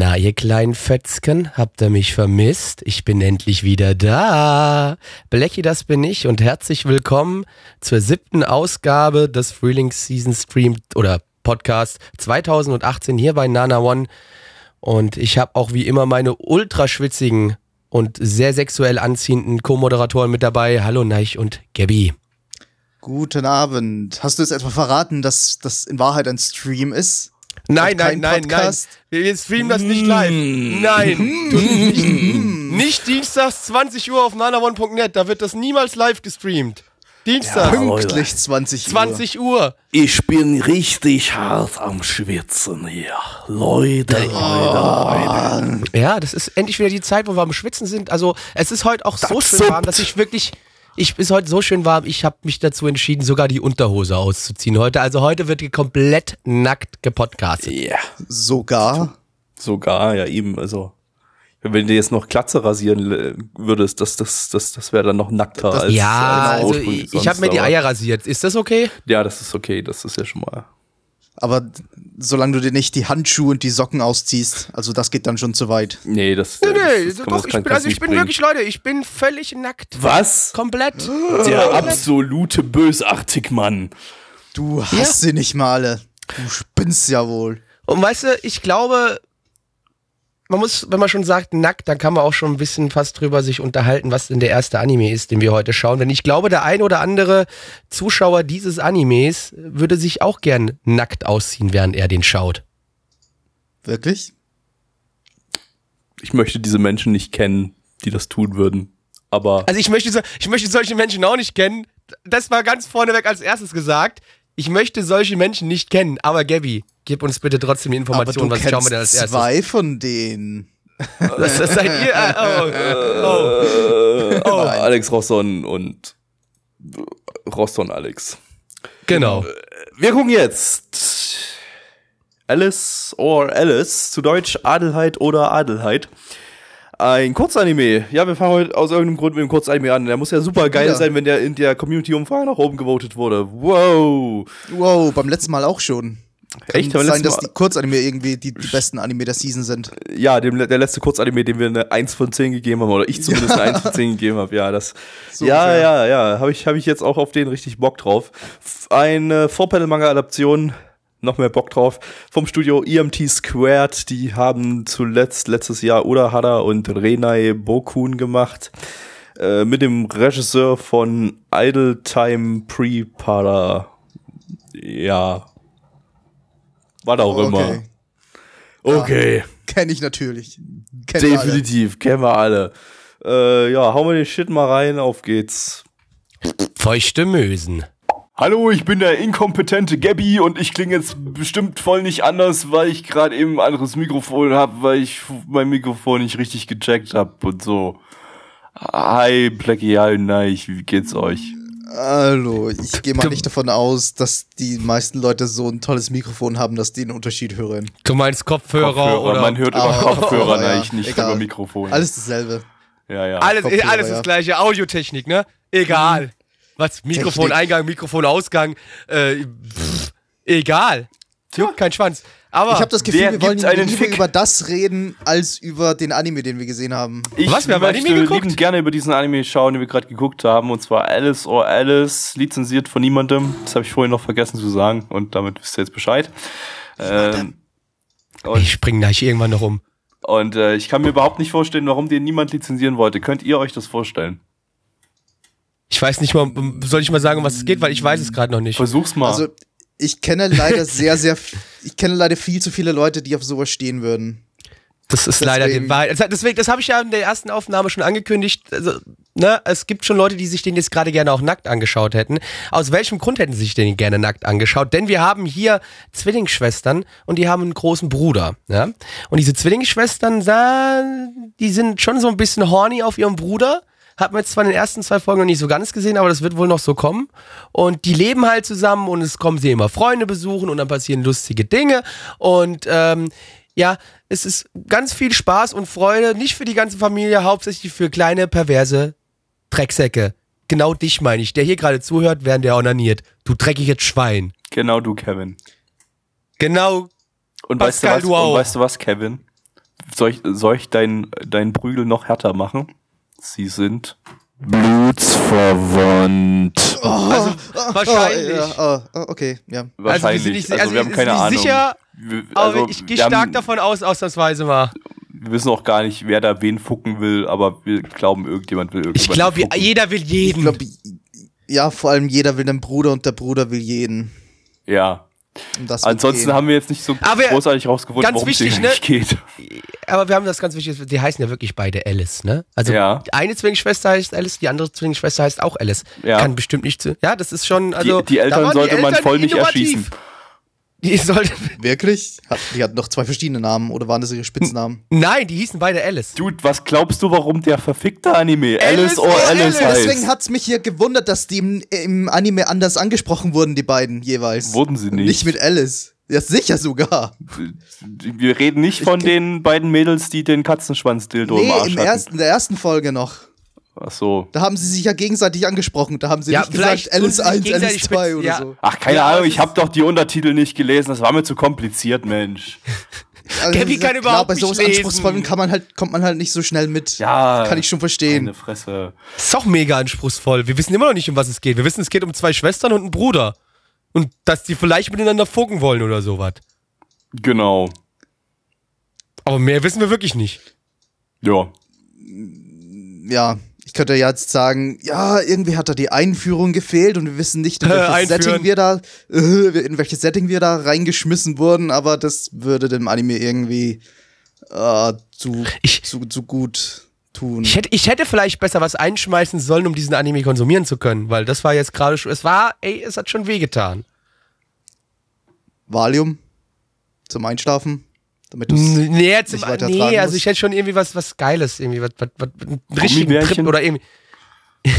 Na, ihr kleinen Fötzken, habt ihr mich vermisst? Ich bin endlich wieder da. Blechi, das bin ich und herzlich willkommen zur siebten Ausgabe des Frühlings Season Stream oder Podcast 2018 hier bei Nana One. Und ich habe auch wie immer meine ultraschwitzigen und sehr sexuell anziehenden Co-Moderatoren mit dabei. Hallo Neich und Gabby. Guten Abend. Hast du jetzt etwa verraten, dass das in Wahrheit ein Stream ist? Nein, nein, nein, nein. Podcast? Wir wir streamen das nicht live. Nein. Du, nicht, nicht dienstags 20 Uhr auf nanaone.net. Da wird das niemals live gestreamt. Dienstag Pünktlich 20 Uhr. 20 Uhr. Ich bin richtig hart am Schwitzen hier. Leute, Leute, Leute. Ja, das ist endlich wieder die Zeit, wo wir am Schwitzen sind. Also, es ist heute auch so Das schön suppt. warm, dass ich wirklich. Ich ist heute so schön warm, ich habe mich dazu entschieden, sogar die Unterhose auszuziehen heute. Also heute wird hier komplett nackt gepodcastet. Ja, Sogar. sogar, ja eben, also. Wenn du jetzt noch Glatze rasieren würdest, das, das, das, das wäre dann noch nackter Das- als Ja, als also ich, ich habe mir die Eier rasiert. Ist das okay? Ja, das ist okay, das ist ja schon mal. Aber solange du dir nicht die Handschuhe und die Socken ausziehst, also das geht dann schon zu weit. Nee, das, Nee, äh, nee, das, das kann, doch, ich bin, also ich nicht bin bringen. wirklich, Leute, ich bin völlig nackt. Was? Komplett. Der absolute bösartig Mann. Du hast sie nicht mal alle. Du spinnst ja wohl. Und weißt du, ich glaube, man muss, wenn man schon sagt nackt, dann kann man auch schon ein bisschen fast drüber sich unterhalten, was denn der erste Anime ist, den wir heute schauen. Denn ich glaube, der ein oder andere Zuschauer dieses Animes würde sich auch gern nackt ausziehen, während er den schaut. Wirklich? Ich möchte diese Menschen nicht kennen, die das tun würden. Aber Also ich möchte, ich möchte solche Menschen auch nicht kennen. Das war ganz vorneweg als erstes gesagt. Ich möchte solche Menschen nicht kennen. Aber Gabby, gib uns bitte trotzdem die Information, was schauen wir denn als erstes? zwei von denen. Das, das seid ihr. äh, Oh, oh, äh, Alex Rosson und Rosson Alex. genau. Wir gucken jetzt Alice or Alice, zu Deutsch Adelheid oder Adelheid. Ein Kurzanime. Ja, wir fangen heute aus irgendeinem Grund mit dem Kurzanime an. Der muss ja super geil wieder. sein, wenn der in der Community-Umfrage nach oben gewotet wurde. Wow. Wow, beim letzten Mal auch schon. Kann Echt? Beim sein, dass die Kurzanime irgendwie die, die besten Anime der Season sind. Ja, dem, der letzte Kurzanime, dem wir eine 1 von 10 gegeben haben, oder ich zumindest eine 1 von 10 gegeben habe. Ja, das. So ja, ungefähr. ja, ja. Habe ich, hab ich jetzt auch auf den richtig Bock drauf. Eine Vorpanel-Manga-Adaption. Noch mehr Bock drauf. Vom Studio EMT Squared. Die haben zuletzt letztes Jahr Urahara und Renai Bokun gemacht. Äh, mit dem Regisseur von Idle Time Prepara. Ja. Was auch immer. Okay. Kenn ich natürlich. Kenn. Definitiv, kennen wir alle. Äh, ja, hauen wir den Shit mal rein, auf geht's. Feuchte Mösen. Hallo, ich bin der inkompetente Gabby und ich klinge jetzt bestimmt voll nicht anders, weil ich gerade eben ein anderes Mikrofon habe, weil ich mein Mikrofon nicht richtig gecheckt habe und so. Hi, Blackie, hi, nein, wie geht's euch? Hallo, ich gehe mal Du- nicht davon aus, dass die meisten Leute so ein tolles Mikrofon haben, dass die einen Unterschied hören. Du meinst Kopfhörer, oder? man hört über Ah, Kopfhörer, ja, nein, ich nicht egal. über Mikrofon. Alles dasselbe. ja, ja. alles, Kopfhörer, alles ja. das gleiche. Audiotechnik, ne? Egal. Was? Mikrofon Technik. Eingang, Mikrofon Ausgang. Äh, pff, egal. Juckt kein Schwanz. Aber Ich habe das Gefühl, wir wollen einen lieber Fick? über das reden, als über den Anime, den wir gesehen haben. Ich Was, wir haben Anime geguckt? liebend gerne über diesen Anime schauen, den wir gerade geguckt haben, und zwar Alice or Alice, lizenziert von niemandem. Das habe ich vorhin noch vergessen zu sagen und damit wisst ihr jetzt Bescheid. Ähm, und ich spring gleich irgendwann noch um. und äh, ich kann mir überhaupt nicht vorstellen, warum den niemand lizenzieren wollte. Könnt ihr euch das vorstellen? Ich weiß nicht mal, soll ich mal sagen, um was es geht, weil ich weiß es gerade noch nicht. Versuch's mal. Also, ich kenne leider sehr, sehr, ich kenne leider viel zu viele Leute, die auf sowas stehen würden. Das ist leider die deswegen- Wahrheit. Also Deswegen, das habe ich ja in der ersten Aufnahme schon angekündigt. Also, ne, es gibt schon Leute, die sich den jetzt gerade gerne auch nackt angeschaut hätten. Aus welchem Grund hätten sie sich den gerne nackt angeschaut? Denn wir haben hier Zwillingsschwestern und die haben einen großen Bruder. Ja? Und diese Zwillingsschwestern, die sind schon so ein bisschen horny auf ihren Bruder. Hat man jetzt zwar in den ersten zwei Folgen noch nicht so ganz gesehen, aber das wird wohl noch so kommen. Und die leben halt zusammen und es kommen sie immer Freunde besuchen und dann passieren lustige Dinge. Und ähm, ja, es ist ganz viel Spaß und Freude, nicht für die ganze Familie, hauptsächlich für kleine, perverse Drecksäcke. Genau dich meine ich, der hier gerade zuhört, während der onaniert. Du dreckiges Schwein. Genau du, Kevin. Genau. Und weißt, du Pascal, was, du auch. und weißt du was, Kevin? Soll ich, soll ich deinen dein Prügel noch härter machen? Sie sind blutsverwandt. Also wahrscheinlich. Oh, ja, oh, oh, okay, ja. Wahrscheinlich. wir sind nicht- also, also wir haben keine Ahnung. sicher, Wir- Aber also, ich gehe stark haben- davon aus, ausnahmsweise mal. Wir wissen auch gar nicht, wer da wen fucken will, aber wir glauben, irgendjemand will irgendjemand Ich glaube, jeder will Ich jeden. glaube, ja, vor allem jeder will den Bruder und der Bruder will jeden. Ja. Ansonsten gehen. haben wir jetzt nicht so Aber großartig rausgefunden, ganz worum es ne? geht. Aber wir haben das ganz wichtig, die heißen ja wirklich beide Alice, ne? Also Ja. die eine Zwillingsschwester heißt Alice, die andere Zwillingsschwester heißt auch Alice. Ja. Kann bestimmt nicht zu. Ja, das ist schon. Also, die, die Eltern waren die sollte man Eltern voll nicht erschießen. Die sollten. Wirklich? Hat, die hatten noch zwei verschiedene Namen oder waren das ihre Spitznamen? Nein, die hießen beide Alice. Dude, was glaubst du, warum der verfickte Anime Alice Alice or Alice Alice. heißt? Deswegen hat's mich hier gewundert, dass die im, im Anime anders angesprochen wurden, die beiden jeweils. Wurden sie nicht. Nicht mit Alice. Ja, sicher sogar. Wir reden nicht von den beiden Mädels, die den Katzenschwanz-Dildo im Nee, Arsch im hatten. ersten, in der ersten Folge noch. Ach so. Da haben sie sich ja gegenseitig angesprochen. Da haben sie Ja, nicht vielleicht gesagt Alice tun sie sich 1, gegenseitig Alice 2 spitz- oder ja. so. Ach, keine Ja, Ahnung, das ich habe doch die Untertitel nicht gelesen, das war mir zu kompliziert, Mensch. Also, Gabby kann überhaupt bei nicht sowas. Anspruchsvollen kann man halt, kommt man halt nicht so schnell mit. Ja. Kann ich schon verstehen. Meine Fresse. Das ist auch mega anspruchsvoll. Wir wissen immer noch nicht, um was es geht. Wir wissen, es geht um zwei Schwestern und einen Bruder. Und dass die vielleicht miteinander fucken wollen oder sowas. Genau. Aber mehr wissen wir wirklich nicht. Ja. Ja, ich könnte ja jetzt sagen, ja, irgendwie hat da die Einführung gefehlt und wir wissen nicht, in welches. Setting wir da, in welches Setting wir da reingeschmissen wurden, aber das würde dem Anime irgendwie äh, zu, Ich- zu, zu gut tun. Ich hätte, ich hätte vielleicht besser was einschmeißen sollen, um diesen Anime konsumieren zu können, weil das war jetzt gerade schon, es war, ey, es hat schon wehgetan. Valium zum Einschlafen, damit du Nee, jetzt nicht weiter nee also ich hätte schon irgendwie was, was Geiles, irgendwie, was, was, was, einen richtigen? Trip oder irgendwie.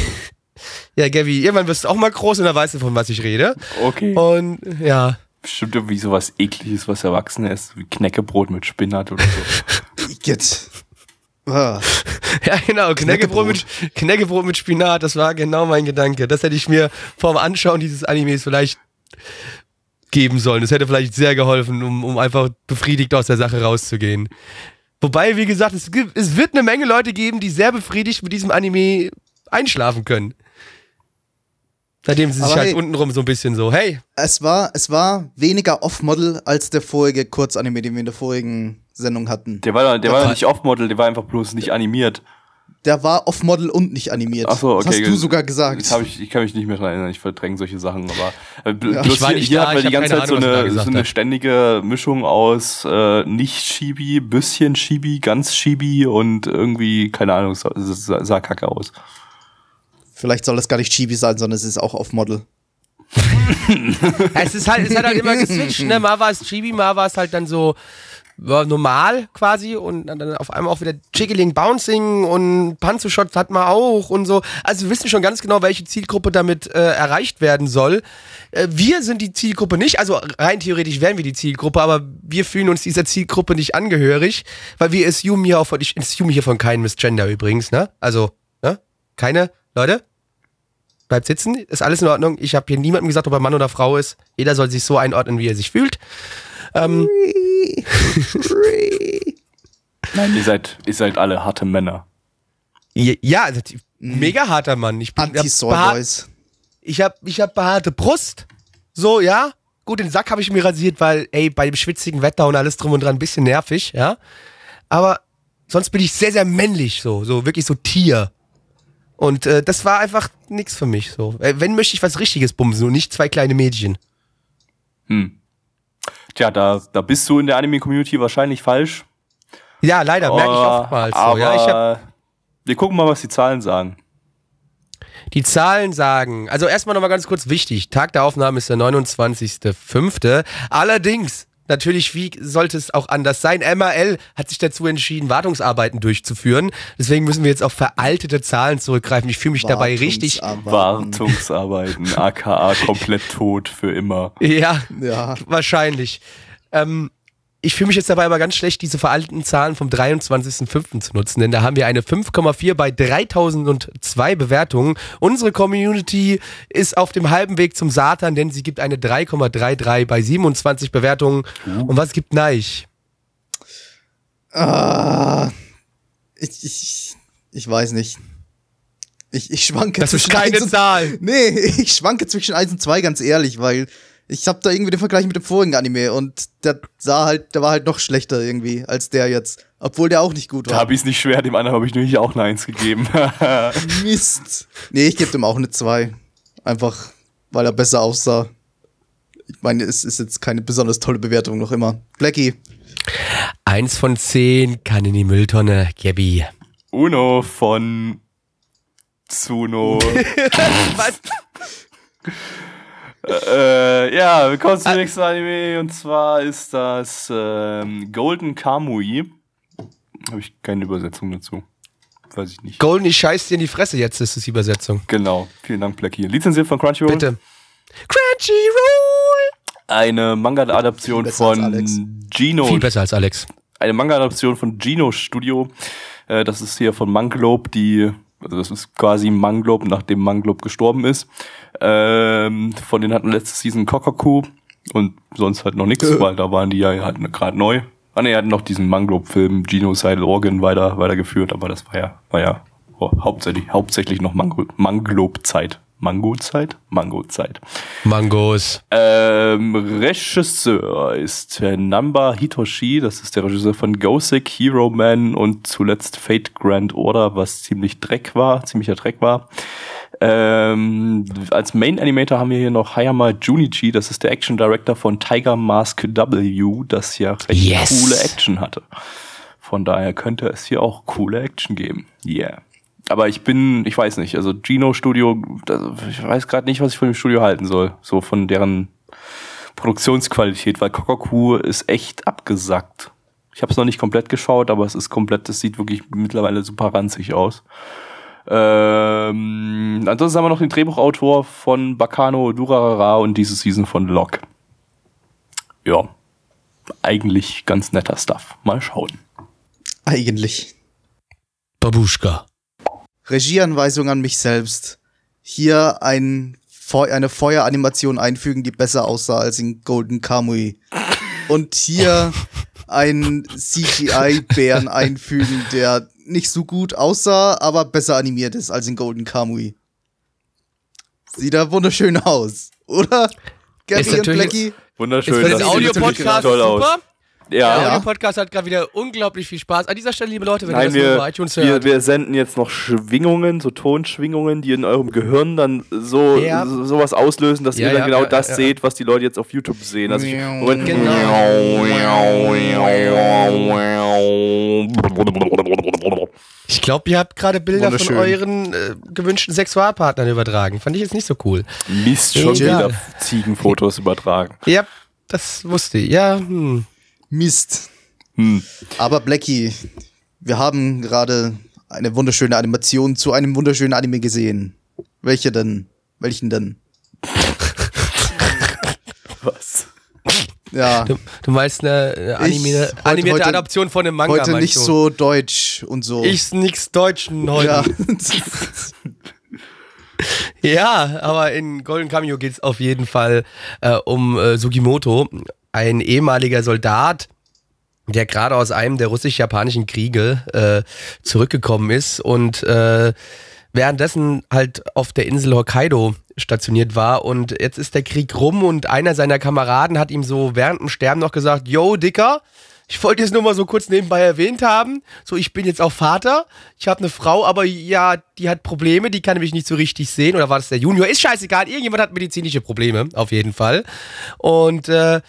ja, Gabi, irgendwann wirst du auch mal groß und dann weißt du, von was ich rede. Okay. Und ja. Bestimmt irgendwie sowas ekliges, was Erwachsene essen, wie Knäckebrot mit Spinat oder so. Igitt. Ah. Ja, genau, Knäckebrot mit, Knäckebrot mit Spinat, das war genau mein Gedanke. Das hätte ich mir vorm Anschauen dieses Animes vielleicht geben sollen. Das hätte vielleicht sehr geholfen, um, um einfach befriedigt aus der Sache rauszugehen. Wobei, wie gesagt, es, gibt, es wird eine Menge Leute geben, die sehr befriedigt mit diesem Anime einschlafen können. Seitdem sie sich Aber halt hey. untenrum so ein bisschen so, hey, Es war, es war weniger Off-Model als der vorige Kurzanime, den wir in der vorigen Sendung hatten. Der war, doch- der war doch nicht Off-Model, der war einfach bloß nicht animiert. Der war Off-Model und nicht animiert. Ach so, okay. Das hast du sogar gesagt. Das hab ich, ich kann mich nicht mehr dran erinnern, ich verdränge solche Sachen, aber äh, Ja. bloß Ich war hier, nicht hier da, hat man ich die ganze keine Zeit so Ahnung, da eine, gesagt so eine ständige Mischung aus äh, Nicht-Chibi, bisschen Chibi, ganz Chibi und irgendwie, keine Ahnung, sah, sah, sah kacke aus. Vielleicht soll das gar nicht Chibi sein, sondern es ist auch Off-Model. es ist halt, es hat halt immer geswitcht, ne? Mal war es Chibi, mal war es halt dann so normal quasi und dann auf einmal auch wieder Jiggling, Bouncing und Panzershot hat man auch und so. Also wir wissen schon ganz genau, welche Zielgruppe damit äh, erreicht werden soll. Äh, wir sind die Zielgruppe nicht, also rein theoretisch wären wir die Zielgruppe, aber wir fühlen uns dieser Zielgruppe nicht angehörig, weil wir assumen hier auch von, ich assume hier von keinem Misgender übrigens, ne? Also, ne? Keine, Leute? Bleibt sitzen, ist alles in Ordnung. Ich habe hier niemandem gesagt, ob er Mann oder Frau ist. Jeder soll sich so einordnen, wie er sich fühlt. Ähm, Nein, ihr seid, ihr seid alle harte Männer. ja, also, die- mega harter Mann. Ich bin ich hab behaart- Anti-Soy-Boys. Ich habe ich hab behaarte Brust. So, ja. Gut, den Sack habe ich mir rasiert, weil, ey, bei dem schwitzigen Wetter und alles drum und dran ein bisschen nervig, ja. Aber sonst bin ich sehr, sehr männlich, so, so wirklich so Tier. Und äh, das war einfach nix für mich. So. Äh, Wenn möchte ich was Richtiges bumsen und nicht zwei kleine Mädchen. Hm. Tja, da, da bist du in der Anime-Community wahrscheinlich falsch. Ja, leider, merke ich oftmals so. aber Ja, ich hab, wir gucken mal, was die Zahlen sagen. Die Zahlen sagen, also erstmal nochmal ganz kurz wichtig, Tag der Aufnahme ist der 29.05. Allerdings, natürlich, wie sollte es auch anders sein? MRL hat sich dazu entschieden, Wartungsarbeiten durchzuführen. Deswegen müssen wir jetzt auf veraltete Zahlen zurückgreifen. Ich fühle mich dabei richtig. Wartungsarbeiten. Wartungsarbeiten, aka komplett tot für immer. Ja, Ja. wahrscheinlich. Ähm, ich fühle mich jetzt dabei aber ganz schlecht, diese veralteten Zahlen vom 23.05. zu nutzen, denn da haben wir eine 5,4 bei 3002 Bewertungen. Unsere Community ist auf dem halben Weg zum Satan, denn sie gibt eine 3,33 bei 27 Bewertungen. Und was gibt Neich? Ah, ich, ich, ich weiß nicht. Ich, ich schwanke Das ist zwischen keine eins und- Zahl. Nee, ich schwanke zwischen 1 und 2, ganz ehrlich, weil ich habe da irgendwie den Vergleich mit dem vorigen Anime und der sah halt, der war halt noch schlechter irgendwie als der jetzt. Obwohl der auch nicht gut Da war. habe ich es nicht schwer, dem anderen habe ich natürlich auch eine Eins gegeben. Mist. Nee, ich gebe dem auch eine 2. Einfach, weil er besser aussah. Ich meine, es ist jetzt keine besonders tolle Bewertung noch immer. Blackie. Eins von zehn kann in die Mülltonne, Gabby. Uno von Tsuno. Was? Äh, ja, wir kommen zum nächsten Anime und zwar ist das ähm, Golden Kamui. Habe ich keine Übersetzung dazu. Weiß ich nicht. Golden, ich scheiß dir in die Fresse jetzt, ist es die Übersetzung. Genau, vielen Dank, Blackie. Lizenziert von Crunchyroll. Bitte. Crunchyroll! Eine Manga-Adaption von. Gino. Viel besser als Alex. Eine Manga-Adaption von Gino Studio. Äh, das ist hier von Manglobe, die, also das ist quasi Manglobe, nachdem Manglobe gestorben ist. Ähm, von denen hatten letzte Season Kokaku und sonst halt noch nichts, Äh. weil da waren die ja halt gerade neu. Ah ne, er hat noch diesen Manglobe-Film Genocidal Organ weiter, weitergeführt, aber das war ja, war ja oh, hauptsächlich, hauptsächlich noch Manglobe-Zeit. Mango-Zeit? Mango-Zeit. Mangos. Ähm, Regisseur ist Namba Hitoshi, das ist der Regisseur von Gosick, Hero Man und zuletzt Fate Grand Order, was ziemlich Dreck war, ziemlicher Dreck war. Ähm, als Main Animator haben wir hier noch Hayama Junichi, das ist der Action Director von Tiger Mask W, das ja recht Yes. coole Action hatte. Von daher könnte es hier auch coole Action geben. Yeah. Aber ich bin, ich weiß nicht, also Gino Studio, ich weiß gerade nicht, was ich von dem Studio halten soll. So von deren Produktionsqualität, weil Kokoku ist echt abgesackt. Ich habe es noch nicht komplett geschaut, aber es ist komplett, es sieht wirklich mittlerweile super ranzig aus. Ähm, ansonsten haben wir noch den Drehbuchautor von Bakano Durarara und diese Season von Lock. Ja, eigentlich ganz netter Stuff. Mal schauen. Eigentlich. Babuschka. Regieanweisung an mich selbst. Hier ein, Feu eine Feueranimation einfügen, die besser aussah als in Golden Kamui. Und hier einen CGI-Bären einfügen, der nicht so gut aussah, aber besser animiert ist als in Golden Kamui. Sieht da wunderschön aus, oder? Gabby und Blackie? Wunderschön. Für den das sieht Audiopodcast toll aus. Der Ja, Ja. Audio-Podcast hat gerade wieder unglaublich viel Spaß. An dieser Stelle, liebe Leute, wenn Nein, ihr das nur wir, über iTunes wir, hört. wir senden jetzt noch Schwingungen, so Tonschwingungen, die in eurem Gehirn dann so, Ja. so sowas auslösen, dass Ja, ihr dann ja, genau ja, das ja. seht, was die Leute jetzt auf YouTube sehen. Also ich, Moment. Ich glaube, ihr habt gerade Bilder von euren äh, gewünschten Sexualpartnern übertragen. Fand ich jetzt nicht so cool. Mist, schon wieder Ziegenfotos übertragen. Ja, das wusste ich. Ja, hm. Mist. Hm. Aber Blackie, wir haben gerade eine wunderschöne Animation zu einem wunderschönen Anime gesehen. Welche denn? Welchen denn? Was? Ja, du, du meinst eine, eine anime, Ich- heute- animierte heute- Adaption von einem Manga. heute nicht du? so deutsch und so. Ich nix Deutschen heute. ja. Ja, aber in Golden Cameo geht es auf jeden Fall äh, um äh, Sugimoto, ein ehemaliger Soldat, der gerade aus einem der russisch-japanischen Kriege äh, zurückgekommen ist und äh, währenddessen halt auf der Insel Hokkaido stationiert war und jetzt ist der Krieg rum und einer seiner Kameraden hat ihm so während dem Sterben noch gesagt, yo, Dicker, ich wollte es nur mal so kurz nebenbei erwähnt haben. So, ich bin jetzt auch Vater. Ich habe eine Frau, aber ja, die hat Probleme, die kann nämlich nicht so richtig sehen. Oder war das der Junior? Ist scheißegal. Irgendjemand hat medizinische Probleme, auf jeden Fall. Und äh,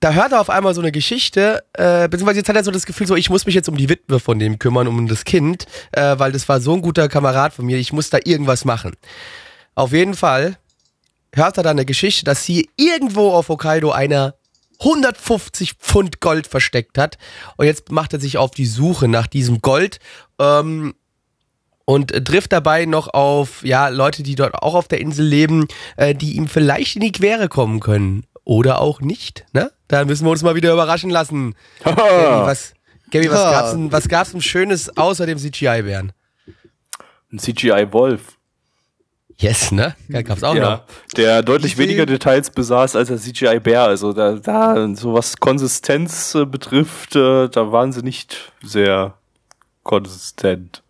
da hört er auf einmal so eine Geschichte, äh, beziehungsweise jetzt hat er so das Gefühl, so ich muss mich jetzt um die Witwe von dem kümmern, um das Kind, äh, weil das war so ein guter Kamerad von mir, ich muss da irgendwas machen. Auf jeden Fall hört er dann eine Geschichte, dass sie irgendwo auf Hokkaido eine 150 Pfund Gold versteckt hat. Und jetzt macht er sich auf die Suche nach diesem Gold. Ähm, und trifft dabei noch auf ja Leute, die dort auch auf der Insel leben, äh, die ihm vielleicht in die Quere kommen können oder auch nicht. Ne? Da müssen wir uns mal wieder überraschen lassen. Gaby, was, Gaby, was, Ja. gab's denn, was gab's denn Schönes außer dem CGI-Bären? Ein CGI-Wolf. Yes, ne? Ja, gab's auch Ja, noch. der deutlich weniger Details besaß als der CGI-Bär. Also da, da, so was Konsistenz äh, betrifft, äh, da waren sie nicht sehr konsistent.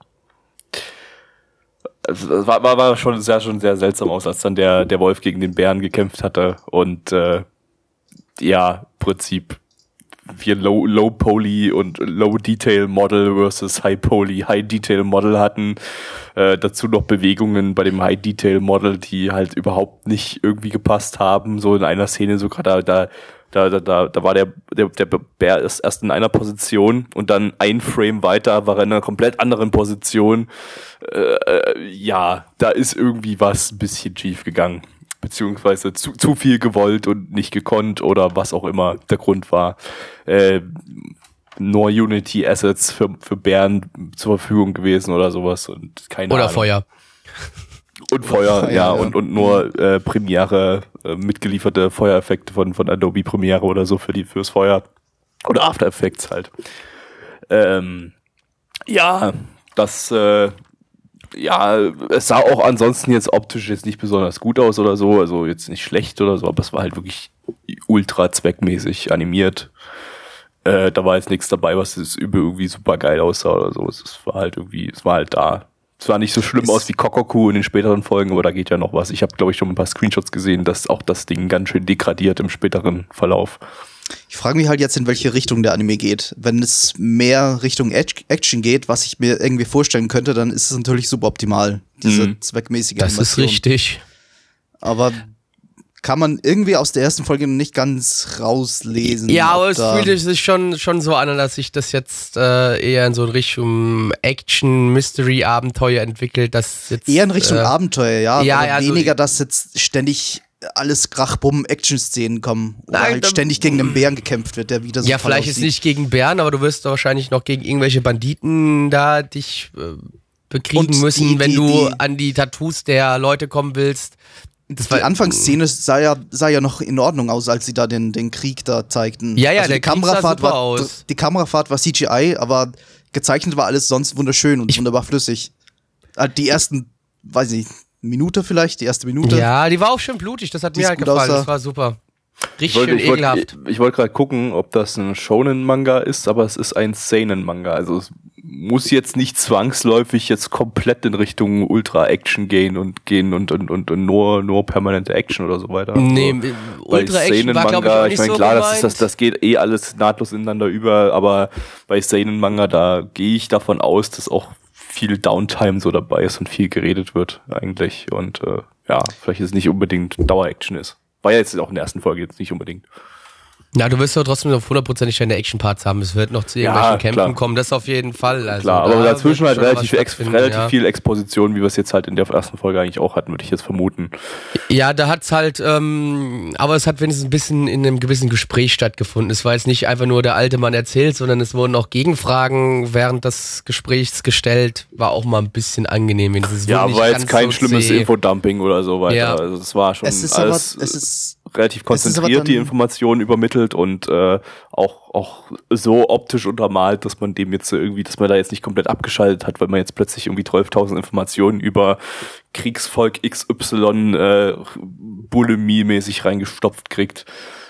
Also, das war, war, war schon sehr, schon sehr seltsam aus, als dann der, der Wolf gegen den Bären gekämpft hatte und äh, ja, Prinzip wir Low, Low Poly und Low Detail Model versus High Poly, High Detail Model hatten. Äh, dazu noch Bewegungen bei dem High Detail Model, die halt überhaupt nicht irgendwie gepasst haben. So in einer Szene sogar da, da, da, da, da, war der, der, der Bär erst, erst in einer Position und dann ein Frame weiter war er in einer komplett anderen Position. Äh, äh, ja, da ist irgendwie was ein bisschen schief gegangen. Beziehungsweise zu, zu viel gewollt und nicht gekonnt oder was auch immer der Grund war. Äh, nur Unity Assets für, für Bären zur Verfügung gewesen oder sowas und keine Oder Ahnung. Feuer. Und Feuer, Feuer, ja, ja. Und, und nur äh, Premiere, äh, mitgelieferte Feuereffekte von, von Adobe Premiere oder so für die, fürs Feuer. Oder After Effects halt. Ähm, ja, das, äh, ja, es sah auch ansonsten jetzt optisch jetzt nicht besonders gut aus oder so, also jetzt nicht schlecht oder so, aber es war halt wirklich ultra zweckmäßig animiert. Äh, da war jetzt nichts dabei, was jetzt irgendwie super geil aussah oder so. Es, war halt irgendwie, es war halt da. Es sah nicht so schlimm aus wie Kokoku in den späteren Folgen, aber da geht ja noch was. Ich habe, glaube ich, schon ein paar Screenshots gesehen, dass auch das Ding ganz schön degradiert im späteren Verlauf. Ich frage mich halt jetzt, in welche Richtung der Anime geht. Wenn es mehr Richtung Act- Action geht, was ich mir irgendwie vorstellen könnte, dann ist es natürlich suboptimal, diese Mhm. zweckmäßige Das ist richtig. Aber kann man irgendwie aus der ersten Folge nicht ganz rauslesen. Ja, aber es fühlt sich schon, schon so an, dass sich das jetzt äh, eher in so Richtung Action-Mystery-Abenteuer entwickelt, das jetzt. Eher in Richtung äh, Abenteuer, ja. ja, ja, so- weniger, dass jetzt ständig alles Krachbumm-Action-Szenen kommen. Oder Nein, halt ständig gegen einen Bären gekämpft wird, der wieder so Ja, vielleicht aussieht. nicht gegen Bären, aber du wirst wahrscheinlich noch gegen irgendwelche Banditen da dich äh, bekriegen Und müssen, die- wenn die- du die- an die Tattoos der Leute kommen willst. Das Die Anfangsszene sah ja, sah ja noch in Ordnung aus, als sie da den, den Krieg da zeigten. Ja, ja, also der die Kamerafahrt war, aus. Die Kamerafahrt war CGI, aber gezeichnet war alles sonst wunderschön und wunderbar flüssig. Ah, Die ersten, weiß ich, Minute vielleicht, die erste Minute. Ja, die war auch schön blutig, das hat Die mir halt gefallen, aussah. das war super. Richtig Ich wollte schön ich ekelhaft. ich, ich wollte gerade gucken, ob das ein Shonen-Manga ist, aber es ist ein Seinen-Manga. Also es muss jetzt nicht zwangsläufig jetzt komplett in Richtung Ultra-Action gehen und gehen und, und, und, und nur, nur permanente Action oder so weiter. Nee, Also, Ultra Action war, glaube ich, auch ich nicht meine, so klar, das, gemeint. ist, das, das geht eh alles nahtlos ineinander über, aber bei Seinen Manga, da gehe ich davon aus, dass auch viel Downtime so dabei ist und viel geredet wird eigentlich und äh, ja, vielleicht ist es nicht unbedingt Dauer-Action ist. War ja jetzt auch in der ersten Folge jetzt nicht unbedingt. Na, du wirst doch trotzdem auf hundertprozentig deine Action-Parts haben. Es wird noch zu Ja, irgendwelchen Kämpfen klar. kommen, das auf jeden Fall. Also, Klar, da aber dazwischen wird halt relativ, ex relativ ja. viel Exposition, wie wir es jetzt halt in der ersten Folge eigentlich auch hatten, würde ich jetzt vermuten. Ja, da hat's halt, ähm, aber es hat wenigstens ein bisschen in einem gewissen Gespräch stattgefunden. Es war jetzt nicht einfach nur der alte Mann erzählt, sondern es wurden auch Gegenfragen während des Gesprächs gestellt. War auch mal ein bisschen angenehm. Es Ja, war jetzt kein so schlimmes. Infodumping oder so weiter. Ja. Also es war schon Es ist aber, alles es ist, relativ konzentriert die Informationen übermittelt und äh, auch, auch so optisch untermalt, dass man dem jetzt irgendwie, dass man da jetzt nicht komplett abgeschaltet hat, weil man jetzt plötzlich irgendwie 12.000 Informationen über Kriegsvolk XY äh, Bulimie-mäßig reingestopft kriegt.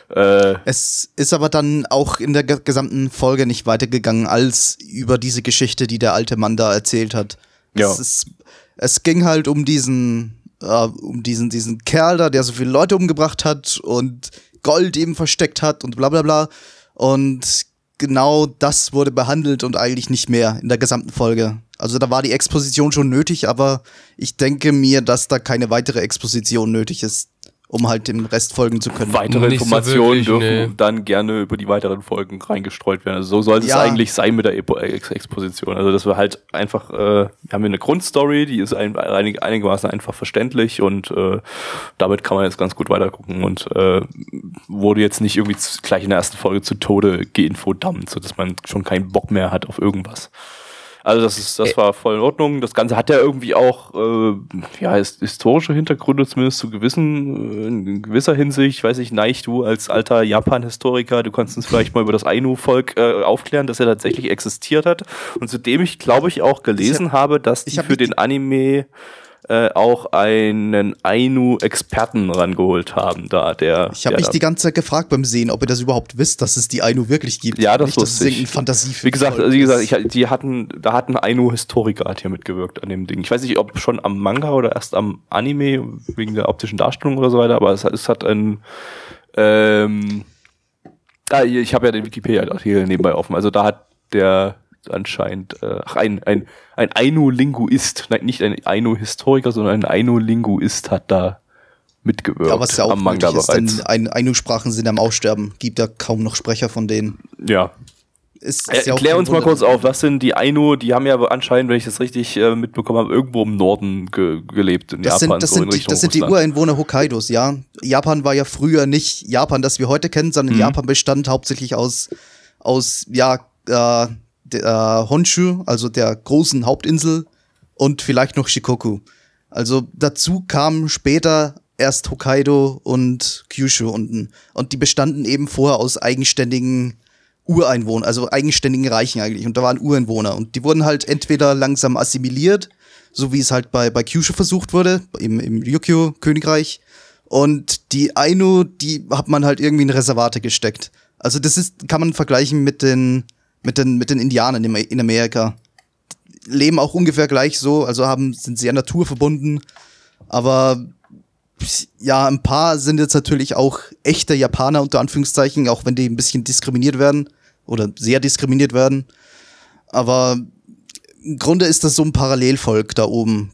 Äh, es ist aber dann auch in der ge- gesamten Folge nicht weitergegangen als über diese Geschichte, die der alte Mann da erzählt hat. Ja. Es, ist, es ging halt um diesen, äh, um diesen, diesen Kerl da, der so viele Leute umgebracht hat und Gold eben versteckt hat und bla bla bla. Und genau das wurde behandelt und eigentlich nicht mehr in der gesamten Folge. Also da war die Exposition schon nötig, aber ich denke mir, dass da keine weitere Exposition nötig ist. Um halt dem Rest folgen zu können. Weitere Nicht so Informationen wirklich, dürfen nee. dann gerne über die weiteren Folgen reingestreut werden. Also so sollte Ja. es eigentlich sein mit der Epo Ex Exposition. Also dass wir halt einfach, äh, wir haben hier eine Grundstory, die ist ein, einig, einigermaßen einfach verständlich und äh, damit kann man jetzt ganz gut weitergucken und äh, wurde jetzt nicht irgendwie gleich in der ersten Folge zu Tode geinfodammt, sodass man schon keinen Bock mehr hat auf irgendwas. Also das ist, das war voll in Ordnung. Das Ganze hat ja irgendwie auch äh, ja, his- historische Hintergründe, zumindest zu gewissen, äh, in gewisser Hinsicht. Ich weiß nicht, Neich, du als alter Japan-Historiker, du kannst uns vielleicht mal über das Ainu-Volk äh, aufklären, das ja tatsächlich existiert hat. Und zudem ich, glaube ich, auch gelesen habe, dass ich die hab für den Anime äh, auch einen Ainu-Experten rangeholt haben, da der. Ich habe mich die ganze Zeit gefragt beim Sehen, ob ihr das überhaupt wisst, dass es die Ainu wirklich gibt. Ja, das Nicht, dass es wusste ich. irgendein Fantasie Wie gesagt, wie gesagt, ich, die hatten, da hat ein Ainu-Historiker hat hier mitgewirkt an dem Ding. Ich weiß nicht, ob schon am Manga oder erst am Anime wegen der optischen Darstellung oder so weiter, aber es, hat- es hat ein, ähm, hier, ich habe ja den Wikipedia-Artikel nebenbei offen. Also da hat der anscheinend, äh, ach, ein, ein, ein Ainu-Linguist, nein, nicht ein Ainu-Historiker, sondern ein Ainu-Linguist hat da mitgewirkt ja, was ja auch am Manga ist, bereits. denn Ein- Ainu-Sprachen sind am Aussterben. Gibt ja kaum noch Sprecher von denen. Ja, Ist, Äh, ist ja auch Klär uns mal kurz auf, was sind die Ainu? Die haben ja anscheinend, wenn ich das richtig äh, mitbekommen habe, irgendwo im Norden ge gelebt, in Das Japan, sind, das, so in sind die, das sind die. Ureinwohner Hokkaidos, ja. Japan war ja früher nicht Japan, das wir heute kennen, sondern Mhm. Japan bestand hauptsächlich aus, aus ja, äh, der, Honshu, also der großen Hauptinsel und vielleicht noch Shikoku. Also dazu kamen später erst Hokkaido und Kyushu unten. Und die bestanden eben vorher aus eigenständigen Ureinwohnern, also eigenständigen Reichen eigentlich. Und da waren Ureinwohner. Und die wurden halt entweder langsam assimiliert, so wie es halt bei, bei Kyushu versucht wurde, im, im Ryukyu-Königreich. Und die Ainu, die hat man halt irgendwie in Reservate gesteckt. Also das ist, kann man vergleichen mit den, mit den, mit den Indianern in, Amerika. Leben auch ungefähr gleich so, also haben, sind sehr naturverbunden. Aber ja, ein paar sind jetzt natürlich auch echte Japaner unter Anführungszeichen, auch wenn die ein bisschen diskriminiert werden oder sehr diskriminiert werden. Aber im Grunde ist das so ein Parallelvolk da oben.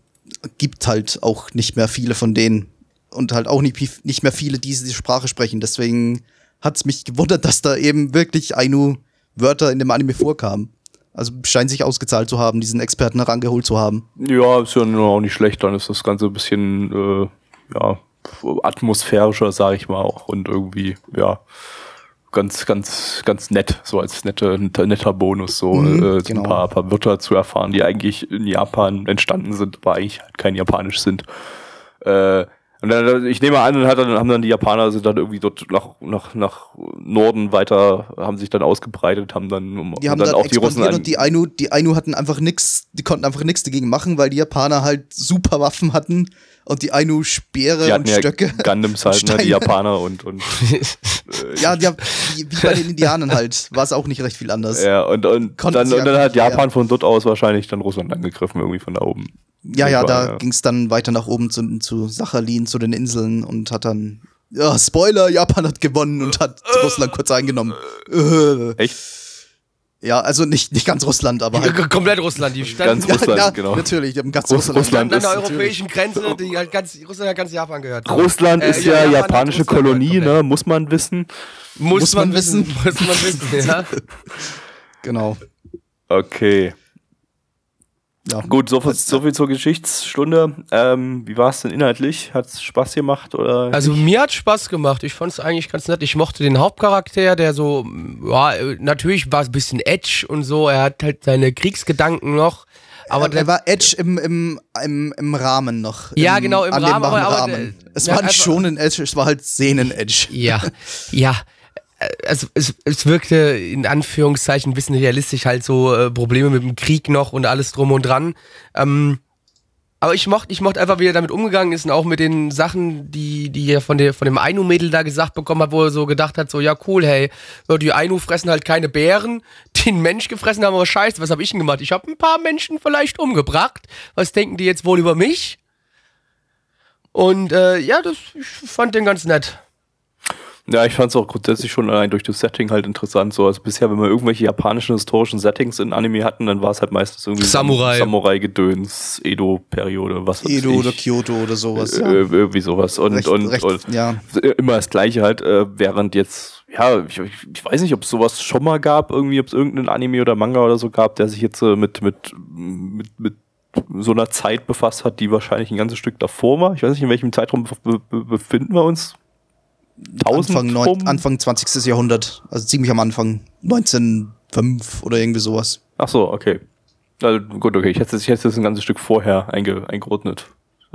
Gibt halt auch nicht mehr viele von denen und halt auch nicht, nicht mehr viele, die diese Sprache sprechen. Deswegen hat es mich gewundert, dass da eben wirklich Ainu-Wörter in dem Anime vorkamen. Also scheint sich ausgezahlt zu haben, diesen Experten herangeholt zu haben. Ja, ist ja nur auch nicht schlecht, dann ist das Ganze ein bisschen, äh, ja, atmosphärischer, sage ich mal auch. Und irgendwie, ja, ganz, ganz, ganz nett, so als nette, netter, netter Bonus, so, Mhm, äh, genau. ein paar, paar Wörter zu erfahren, die eigentlich in Japan entstanden sind, aber eigentlich halt kein Japanisch sind. Äh, und dann, ich nehme an, dann hat dann, haben dann die Japaner sind dann irgendwie dort nach, nach, nach Norden weiter, haben sich dann ausgebreitet, haben dann, um, Die haben dann dann, auch die Russen an, und die Ainu, die Ainu hatten einfach nix, die konnten einfach nichts dagegen machen, weil die Japaner halt super Waffen hatten und die Ainu Speere die und hatten ja Stöcke. Gundams halt, ne, die Japaner und, und Ja, die, wie, bei den Indianern halt, war es auch nicht recht viel anders. Ja, und, und, Konnten dann, und dann hat Japan von dort aus wahrscheinlich dann Russland angegriffen, irgendwie von da oben. Ja, ja, wahr, da ging's dann weiter nach oben zu, zu Sachalin, zu den Inseln und hat dann, ja, Spoiler, Japan hat gewonnen und hat Russland kurz eingenommen. Äh. Echt? Ja, also nicht, nicht ganz Russland, aber halt. Komplett Russland, die standen Ganz Russland, ja, genau. Natürlich, die haben ganz Russ- Russland. Russland an der ist europäischen Grenze, die halt ganz, Russland hat ganz Japan gehört. Russland Äh, ist ja, ja, Japan japanische Russland Kolonie, ne? Muss man wissen. Muss, Muss man man wissen. wissen. Muss man wissen, ja. Genau. Okay. Ja. Gut, so viel, so viel zur Geschichtsstunde. Ähm, wie war es denn inhaltlich? Hat es Spaß gemacht? Oder? Also mir hat Spaß gemacht. Ich fand es eigentlich ganz nett. Ich mochte den Hauptcharakter, der so, ja, natürlich war es ein bisschen Edge und so. Er hat halt seine Kriegsgedanken noch. Aber der er war Edge im, im, im, im Rahmen noch. Ja, genau, im Rahmen, aber- aber Rahmen. der- Es ja, war nicht schon ein Edge, es war halt Szenen-Edge. Ja, ja. Äh, Also es, es wirkte in Anführungszeichen ein bisschen realistisch, halt so äh, Probleme mit dem Krieg noch und alles drum und dran. Ähm, aber ich mochte, ich mochte einfach, wie er damit umgegangen ist und auch mit den Sachen, die, die er von, der, von dem Ainu-Mädel da gesagt bekommen hat, wo er so gedacht hat, so, ja cool, hey, die Ainu fressen halt keine Bären, die einen Mensch gefressen haben, aber scheiße, was habe ich denn gemacht? Ich habe ein paar Menschen vielleicht umgebracht. Was denken die jetzt wohl über mich? Und äh, ja, das, ich fand den ganz nett. Ja, ich fand es auch grundsätzlich schon allein durch das Setting halt interessant. So, also bisher, wenn wir irgendwelche japanischen historischen Settings in Anime hatten, dann war es halt meistens irgendwie Samurai. Samurai-Gedöns, Edo-Periode, was weiß Edo ich. oder Kyoto oder sowas. Äh, irgendwie sowas. Und, Recht- und, recht- und ja. immer das Gleiche halt, äh, während jetzt, ja, ich, ich, weiß nicht, ob es sowas schon mal gab, irgendwie, ob es irgendeinen Anime oder Manga oder so gab, der sich jetzt äh, mit, mit, mit, mit so einer Zeit befasst hat, die wahrscheinlich ein ganzes Stück davor war. Ich weiß nicht, in welchem Zeitraum be be befinden wir uns? 1000 Anfang, neun? Anfang 20. Jahrhundert. Also ziemlich am Anfang. 1905 oder irgendwie sowas. Ach so, okay. Also, gut, okay. Ich hätte ich hätte es ein ganzes Stück vorher einge, eingeordnet.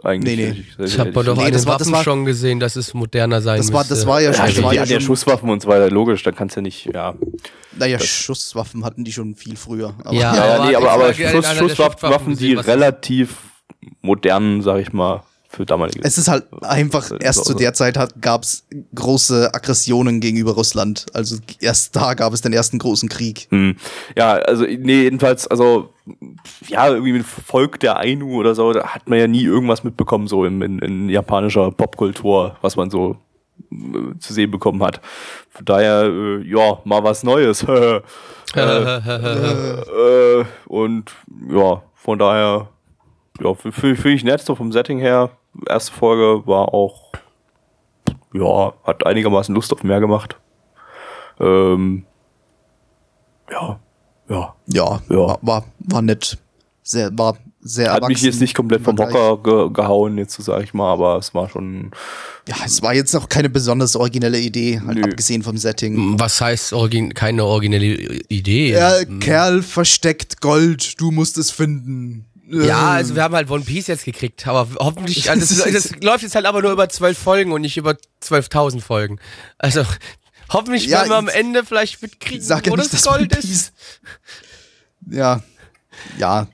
Eigentlich. Nee, nee. hätte Ich, Ich habe doch Nee, das war- das Waffen war- schon gesehen, dass es moderner sein Das war, müsste. das war ja Ja, schon. also das war ja ja schon Schusswaffen und so weiter, logisch, dann kannst du ja nicht, ja. naja, Schusswaffen hatten die schon viel früher. Aber Ja, Ja, ja, aber nee, aber, ich aber Schuss, Schusswaffen, Schusswaffen die relativ modern, sag ich mal, für damalige. Es ist halt einfach, erst zu der Zeit gab es große Aggressionen gegenüber Russland. Also erst da gab es den ersten großen Krieg. Hm. Ja, also, nee, jedenfalls, also, ja, irgendwie mit Volk der Ainu oder so, da hat man ja nie irgendwas mitbekommen, so in, in, in japanischer Popkultur, was man so äh, zu sehen bekommen hat. Von daher, äh, ja, mal was Neues. äh, äh, und ja, von daher, ja, finde ich nett, so vom Setting her. Erste Folge war auch, ja, hat einigermaßen Lust auf mehr gemacht. Ähm, ja, ja. Ja, Ja. War, war, war nett. Sehr, war sehr Hat mich jetzt nicht komplett vom. Hocker ge gehauen, jetzt sag ich mal, aber es war schon. Ja, es war jetzt auch keine besonders originelle Idee, halt abgesehen vom Setting. Was heißt origin keine originelle Idee? Der Kerl versteckt Gold, du musst es finden. Ja, Äh, also wir haben halt One Piece jetzt gekriegt, aber hoffentlich, also das, das läuft jetzt halt aber nur über zwölf Folgen und nicht über 12.000 Folgen. Also hoffentlich Ja, werden wir am Ende vielleicht mitkriegen, sag ja wo nicht, das Gold ist. Ja. Ja.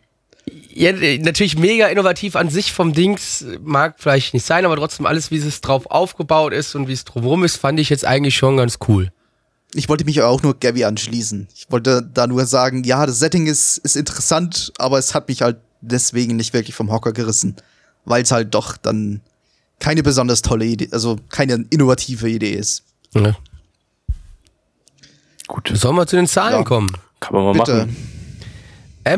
Ja, natürlich mega innovativ an sich vom Dings, mag vielleicht nicht sein, aber trotzdem alles, wie es drauf aufgebaut ist und wie es drumherum ist, fand ich jetzt eigentlich schon ganz cool. Ich wollte mich auch nur Gabby anschließen. Ich wollte da nur sagen, ja, das Setting ist, ist interessant, aber es hat mich halt deswegen nicht wirklich vom Hocker gerissen. Weil es halt doch dann keine besonders tolle Idee, also keine innovative Idee ist. Ja. Gut, Sollen wir zu den Zahlen Ja. kommen? kann man mal Bitte. machen.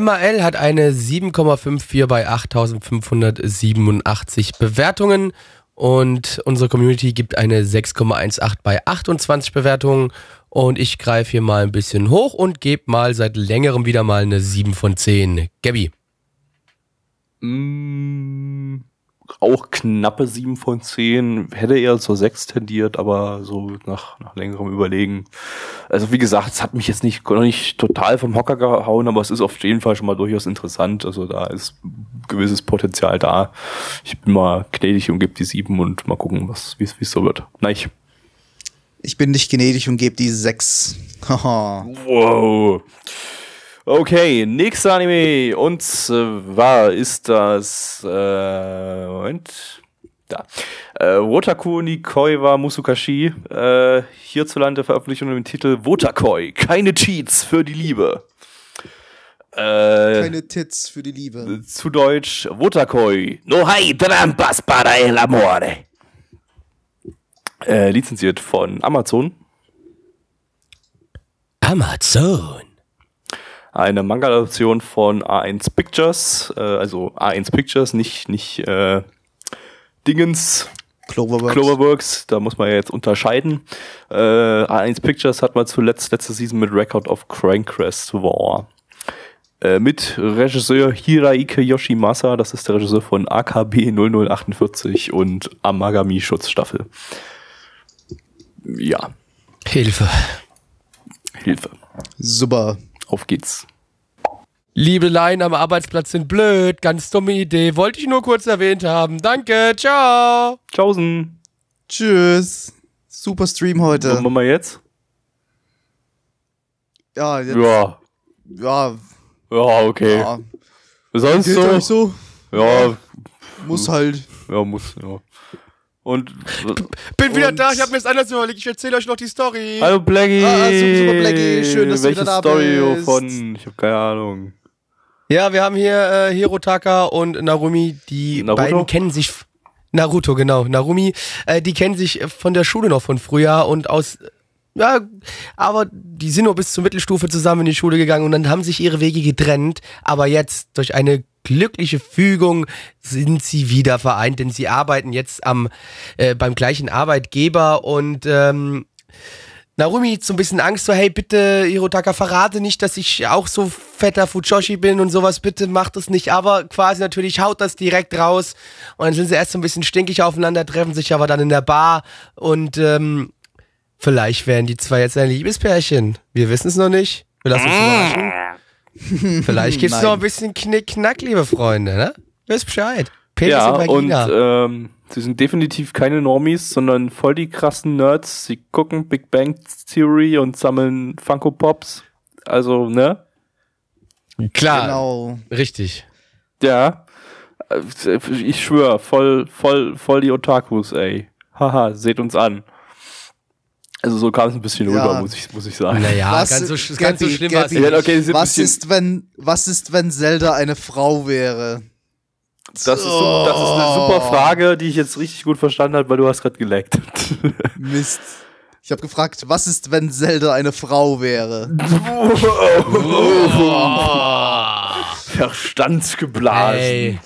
MAL hat eine 7,54 bei 8587 Bewertungen und unsere Community gibt eine 6,18 bei 28 Bewertungen und ich greife hier mal ein bisschen hoch und gebe mal seit längerem wieder mal eine 7 von 10. Gabby. Mm, auch knappe 7 von 10. Hätte eher zur 6 tendiert, aber so nach, nach längerem Überlegen. Also wie gesagt, es hat mich jetzt nicht, noch nicht total vom Hocker gehauen, aber es ist auf jeden Fall schon mal durchaus interessant. Also da ist gewisses Potenzial da. Ich bin mal gnädig und gebe die 7 und mal gucken, was wie es so wird. Nein. Ich bin nicht gnädig und gebe die 6. Haha. Wow. Okay, nächster Anime. Und zwar ist das. Äh, Moment. Da. Äh, Wotaku ni Koi wa Musukashi. Äh, hierzulande veröffentlicht unter dem Titel Wotakoi. Keine Cheats für die Liebe. Äh, Keine Tits für die Liebe. zu Deutsch Wotakoi. No hay trampas para el amore. Äh, lizenziert von Amazon. Amazon. Eine Manga-Adaption von A1 Pictures, äh, also A1 Pictures, nicht, nicht äh, Dingens, Cloverworks. Cloverworks, da muss man ja jetzt unterscheiden. Äh, A1 Pictures hat man zuletzt letzte Season mit Record of Crankrest War. Äh, mit Regisseur Hiraike Yoshimasa, das ist der Regisseur von AKB 0048 und Amagami Schutzstaffel. Ja, Hilfe. Hilfe. Super. Auf geht's. Liebeleien am Arbeitsplatz sind blöd. Ganz dumme Idee. Wollte ich nur kurz erwähnt haben. Danke. Ciao. Tschaußen. Tschüss. Super Stream heute. Was machen wir jetzt? Ja, jetzt, Ja, ja, ja, okay. ja. Sonst Geht so? so? Ja, Muss halt. ja, muss, ja. Und, Bin wieder Und- da. Ich habe mir das anders überlegt. Ich erzähle euch noch die Story. hallo Blackie. Ah, super, super, Blackie. Schön, dass du Welche wieder da Story bist. von, ich habe keine Ahnung. Ja, wir haben hier äh, Hirotaka und Narumi. Die Naruto? beiden kennen sich. Naruto, genau. Narumi, äh, die kennen sich von der Schule noch von früher und aus ja, aber die sind nur bis zur Mittelstufe zusammen in die Schule gegangen und dann haben sich ihre Wege getrennt. Aber jetzt durch eine glückliche Fügung sind sie wieder vereint, denn sie arbeiten jetzt am äh, beim gleichen Arbeitgeber und ähm, Narumi hat so ein bisschen Angst, so, hey, bitte, Hirotaka, verrate nicht, dass ich auch so fetter Fujoshi bin und sowas, bitte mach das nicht. Aber quasi natürlich haut das direkt raus. Und dann sind sie erst so ein bisschen stinkig aufeinander, treffen sich aber dann in der Bar und ähm, Vielleicht werden die zwei jetzt ein Liebespärchen. Wir wissen es noch nicht. Wir lassen uns überraschen. Vielleicht gibt es noch ein bisschen Knick-Knack, liebe Freunde, ne? Wisst Bescheid. Penis ja, und ähm, sie sind definitiv keine Normies, sondern voll die krassen Nerds. Sie gucken Big Bang Theory und sammeln Funko Pops. Also, ne? Klar, Genau. richtig. Ja. Äh, Ich schwör, voll, voll, voll die Otakus, ey. Haha, seht uns an. Also so kam es ein bisschen Ja. rüber, muss ich, muss ich sagen. Naja, Was- ganz so, sch- ganz so Gabi, schlimm Gabi. Ja, okay, Was ist, wenn, was ist, wenn Zelda eine Frau wäre? Das ist, so, das ist eine super Frage, die ich jetzt richtig gut verstanden habe, weil du hast gerade geleckt. Mist. Ich habe gefragt, was ist, wenn Zelda eine Frau wäre? Verstandsgeblasen. Ey,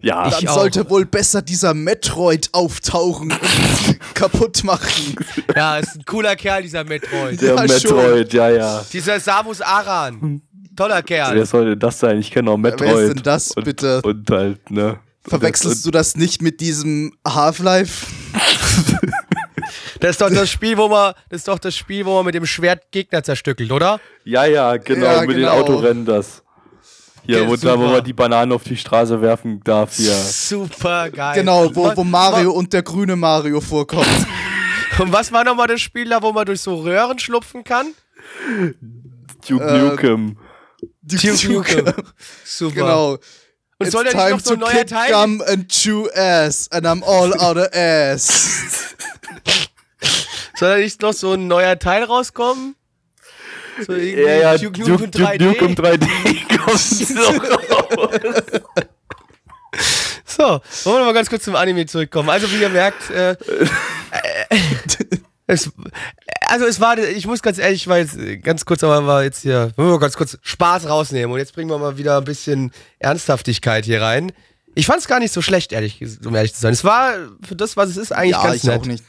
Ja, Ich Dann auch. sollte wohl besser dieser Metroid auftauchen und kaputt machen. ja, ist ein cooler Kerl, dieser Metroid. der Ja, Metroid, ja, ja. Dieser Samus Aran. Toller Kerl. Wer soll denn das sein? Ich kenne auch Metroid. Wer ist denn das, und, bitte? Und halt, ne? Verwechselst du das nicht mit diesem Half-Life? Das ist doch das Spiel, wo man, das ist doch das Spiel, wo man mit dem Schwert Gegner zerstückelt, oder? Ja, ja, genau, Ja, mit den genau. Autorennen das. Hier, Ja, wo, da, wo man die Bananen auf die Straße werfen darf, hier. Super geil. Genau, wo, wo Ma- Mario und der grüne Mario vorkommt. Und was war nochmal das Spiel da, wo man durch so Röhren schlupfen kann? Duke Äh, Nukem. Duke Nukem. Super. Genau. Und It's soll da nicht time noch so ein to neuer kick Teil? gum and chew ass and I'm all out of ass. Soll da nicht noch so ein neuer Teil rauskommen? So irgendwie Ja, ja, Duke Duke, Duke 3D. Nukem 3D kommt so raus. So, wollen wir mal ganz kurz zum Anime zurückkommen. Also wie ihr merkt, äh, äh, es, also es war, ich muss ganz ehrlich, ich war jetzt äh, ganz kurz, aber war jetzt hier, wollen wir mal ganz kurz Spaß rausnehmen und jetzt bringen wir mal wieder ein bisschen Ernsthaftigkeit hier rein. Ich fand es gar nicht so schlecht, ehrlich, um ehrlich zu sein. Es war für das, was es ist, eigentlich ja, ganz ich nett. auch nicht.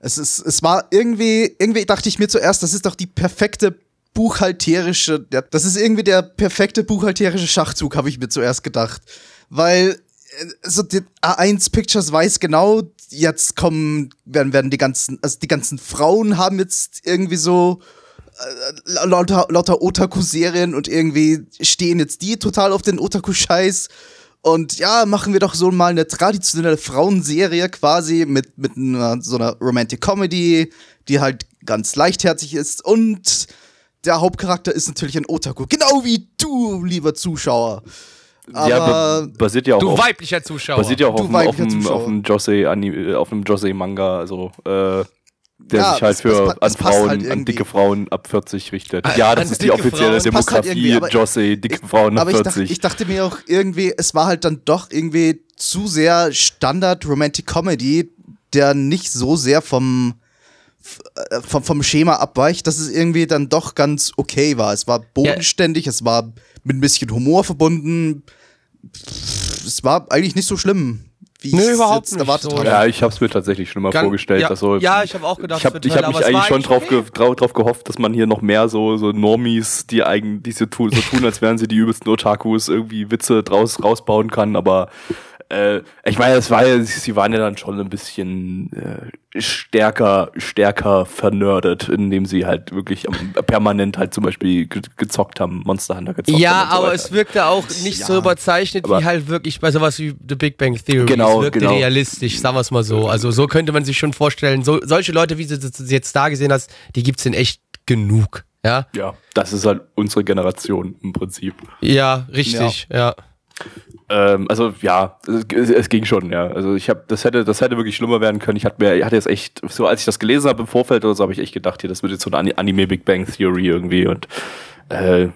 Es ist, es war irgendwie, irgendwie dachte ich mir zuerst, das ist doch die perfekte buchhalterische, das ist irgendwie der perfekte buchhalterische Schachzug, habe ich mir zuerst gedacht. Weil, äh, so die A1 Pictures weiß genau, jetzt kommen, werden, werden die ganzen, also die ganzen Frauen haben jetzt irgendwie so äh, lauter, lauter Otaku-Serien und irgendwie stehen jetzt die total auf den Otaku-Scheiß. Und ja, machen wir doch so mal eine traditionelle Frauenserie quasi mit, mit einer, so einer Romantic Comedy, die halt ganz leichtherzig ist. Und der Hauptcharakter ist natürlich ein Otaku. Genau wie du, lieber Zuschauer. ja, Aber ba- basiert ja auch Du auf, weiblicher Zuschauer. basiert ja auch Du auf, dem- auf, äh, einem Josei Manga, also äh, der Ja, sich halt es- für es pa- an Frauen, halt an dicke Frauen ab 40 richtet. Ja, an das ist die offizielle Frauen. Halt Demografie, aber- Josei, dicke Frauen ab Aber ich dachte, 40. ich dachte mir auch irgendwie, es war halt dann doch irgendwie zu sehr Standard Romantic Comedy, der nicht so sehr vom, äh, vom, vom Schema abweicht, dass es irgendwie dann doch ganz okay war. Es war bodenständig, es war mit ein bisschen Humor verbunden. Es war eigentlich nicht so schlimm, wie es überhaupt jetzt nicht erwartet so. habe. ja, ich hab's mir tatsächlich schon mal Gan- vorgestellt. ja, also, ja, ich habe auch gedacht, ich habe es hab mich aber es eigentlich schon drauf, okay. ge drauf, drauf gehofft, dass man hier noch mehr so, so Normies, die eigentlich so tun, so tun, als wären sie die übelsten Otakus, irgendwie Witze draus rausbauen kann, aber äh, ich meine, es war ja, sie waren ja dann schon ein bisschen äh, stärker, stärker vernördet, indem sie halt wirklich permanent halt zum Beispiel ge gezockt haben, Monster Hunter gezockt Ja, haben. und so aber es wirkte auch nicht so Ja. überzeichnet Aber- wie halt wirklich bei sowas wie The Big Bang Theory. Genau, es wirkte genau. realistisch, sagen wir es mal so. Also so könnte man sich schon vorstellen, so, solche Leute, wie du sie jetzt da gesehen hast, die gibt's in echt genug. Ja, ja, das ist halt unsere Generation im Prinzip. ja, richtig, ja. Ähm, also ja, es, es ging schon, ja. Also ich habe, das hätte, das hätte wirklich schlimmer werden können. Ich hatte mir, ich hatte jetzt echt, so als ich das gelesen habe im Vorfeld oder so, habe ich echt gedacht, hier, das wird jetzt so eine Ani- Anime Big Bang Theory irgendwie und äh,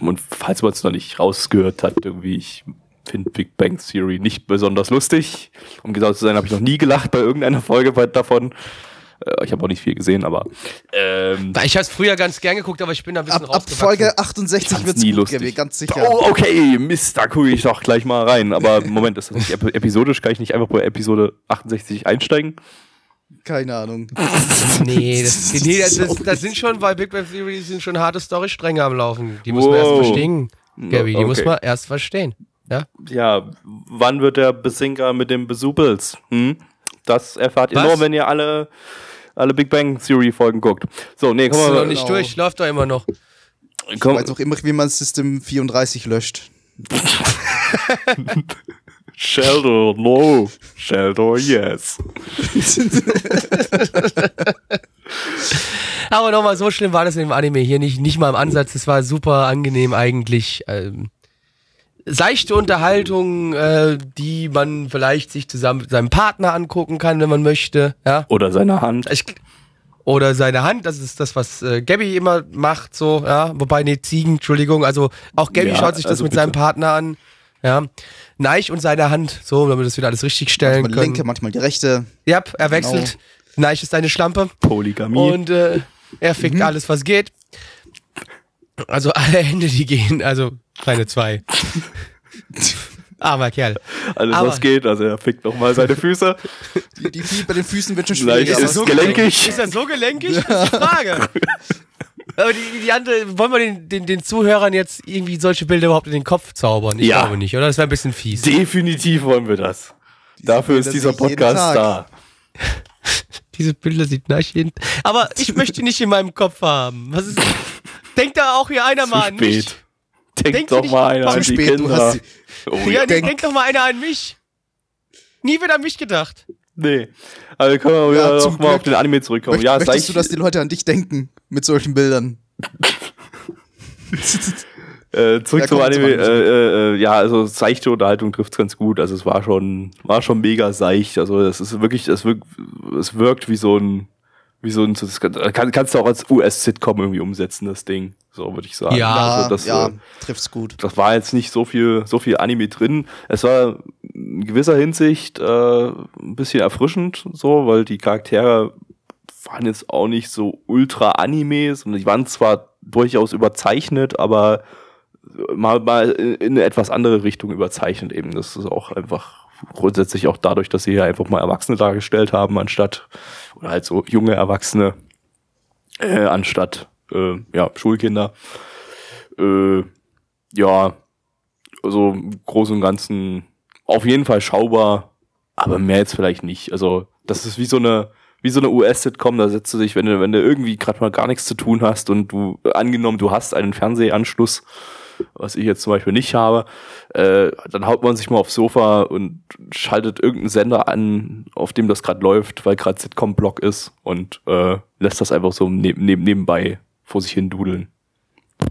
und falls man es noch nicht rausgehört hat, irgendwie, ich finde Big Bang Theory nicht besonders lustig. Um genau zu sein, habe ich noch nie gelacht bei irgendeiner Folge davon. Äh, ich habe auch nicht viel gesehen, aber ähm, Ich habe es früher ganz gern geguckt, aber ich bin da ein bisschen Ab, ab. Folge 68 wird's nie gut, lustig. Gaby, ganz sicher. Oh, okay, Mist, da gucke ich doch gleich mal rein. Aber Moment, ist das nicht ep episodisch? Kann ich nicht einfach bei Episode 68 einsteigen? Keine Ahnung. Nee, das, nee das, das, das sind schon, bei Big Bang Theory sind schon harte Storystränge am Laufen. Die muss man erst verstehen, Gabby. Die Okay. muss man erst verstehen. Ja? Ja, wann wird der Besinker mit dem Besupels? Hm? Das erfahrt ihr Was? nur, wenn ihr alle, alle Big Bang Theory Folgen guckt. So, nee, Ist komm noch mal. nicht Genau. durch, läuft doch immer noch. Ich Komm, weiß auch immer, wie man System 34 löscht. Sheldon, no. Sheldon, yes. Aber nochmal, so schlimm war das im Anime hier nicht, nicht mal im Ansatz. Es war super angenehm eigentlich. Ähm, seichte Unterhaltung, äh, die man vielleicht sich zusammen mit seinem Partner angucken kann, wenn man möchte. Ja. Oder seine Hand. Ich, oder seine Hand, das ist das, was äh, Gabby immer macht, so, ja. Wobei, nee, Ziegen, Entschuldigung. Also auch Gabby Ja, schaut sich das also mit bitte. seinem Partner an. Ja. Neich und seine Hand, so, damit wir das wieder alles richtig stellen Manchmal die können. linke, manchmal die rechte. Ja, er wechselt. Neich ist seine Schlampe. Polygamie. Und äh, er fickt Mhm. alles, was geht. Also alle Hände, die gehen, also keine zwei. Armer Kerl. Alles, aber- was geht. Also, er fickt nochmal seine Füße. Die, die Flieh bei den Füßen wird schon Leicht schwieriger. ist aber- gelenkig. Ist er so gelenkig? Das ist die Frage. Aber die, die andere, wollen wir den, den, den Zuhörern jetzt irgendwie solche Bilder überhaupt in den Kopf zaubern? Ich Ja. glaube nicht, oder? Das wäre ein bisschen fies. Definitiv wollen wir das. Dafür ist dieser Podcast da. Diese Bilder sieht nach hin. Aber ich möchte die nicht in meinem Kopf haben. Was ist. Denkt da auch hier einer Zu mal an mich? spät. Denkt Denkt doch mal einer an die spät, Kinder. hast Oh, Ja, Denk- denkt doch mal einer an mich. Nie wird an mich gedacht. Nee. Also können wir Ja, noch mal auf den Anime zurückkommen. Möcht, ja, möchtest seicht, du, dass die Leute an dich denken mit solchen Bildern? äh, zurück Ja, zum Anime. Anime. Äh, äh, ja, also seichte Unterhaltung trifft ganz gut. Also es war schon, war schon mega seicht. Also es ist wirklich, es wirkt, es wirkt wie so ein, wie so ein, das kann, kann- kannst du auch als US-Sitcom irgendwie umsetzen, das Ding. So würde ich sagen. Ja, also das, ja, äh, trifft's gut. das war jetzt nicht so viel, so viel Anime drin. Es war in gewisser Hinsicht äh, ein bisschen erfrischend, so, weil die Charaktere waren jetzt auch nicht so ultra Animes und die waren zwar durchaus überzeichnet, aber mal, mal in in eine etwas andere Richtung überzeichnet eben. Das ist auch einfach grundsätzlich auch dadurch, dass sie hier einfach mal Erwachsene dargestellt haben, anstatt, oder halt so junge Erwachsene, äh, anstatt, äh, ja, Schulkinder. Äh, ja, also im Großen und Ganzen auf jeden Fall schaubar, aber mehr jetzt vielleicht nicht. Also, das ist wie so eine, wie so eine US-Sitcom, da setzt du dich, wenn du, wenn du irgendwie gerade mal gar nichts zu tun hast und du, angenommen, du hast einen Fernsehanschluss, was ich jetzt zum Beispiel nicht habe, äh, dann haut man sich mal aufs Sofa und schaltet irgendeinen Sender an, auf dem das gerade läuft, weil gerade Sitcom-Block ist und äh, lässt das einfach so neb neb nebenbei vor sich hin dudeln.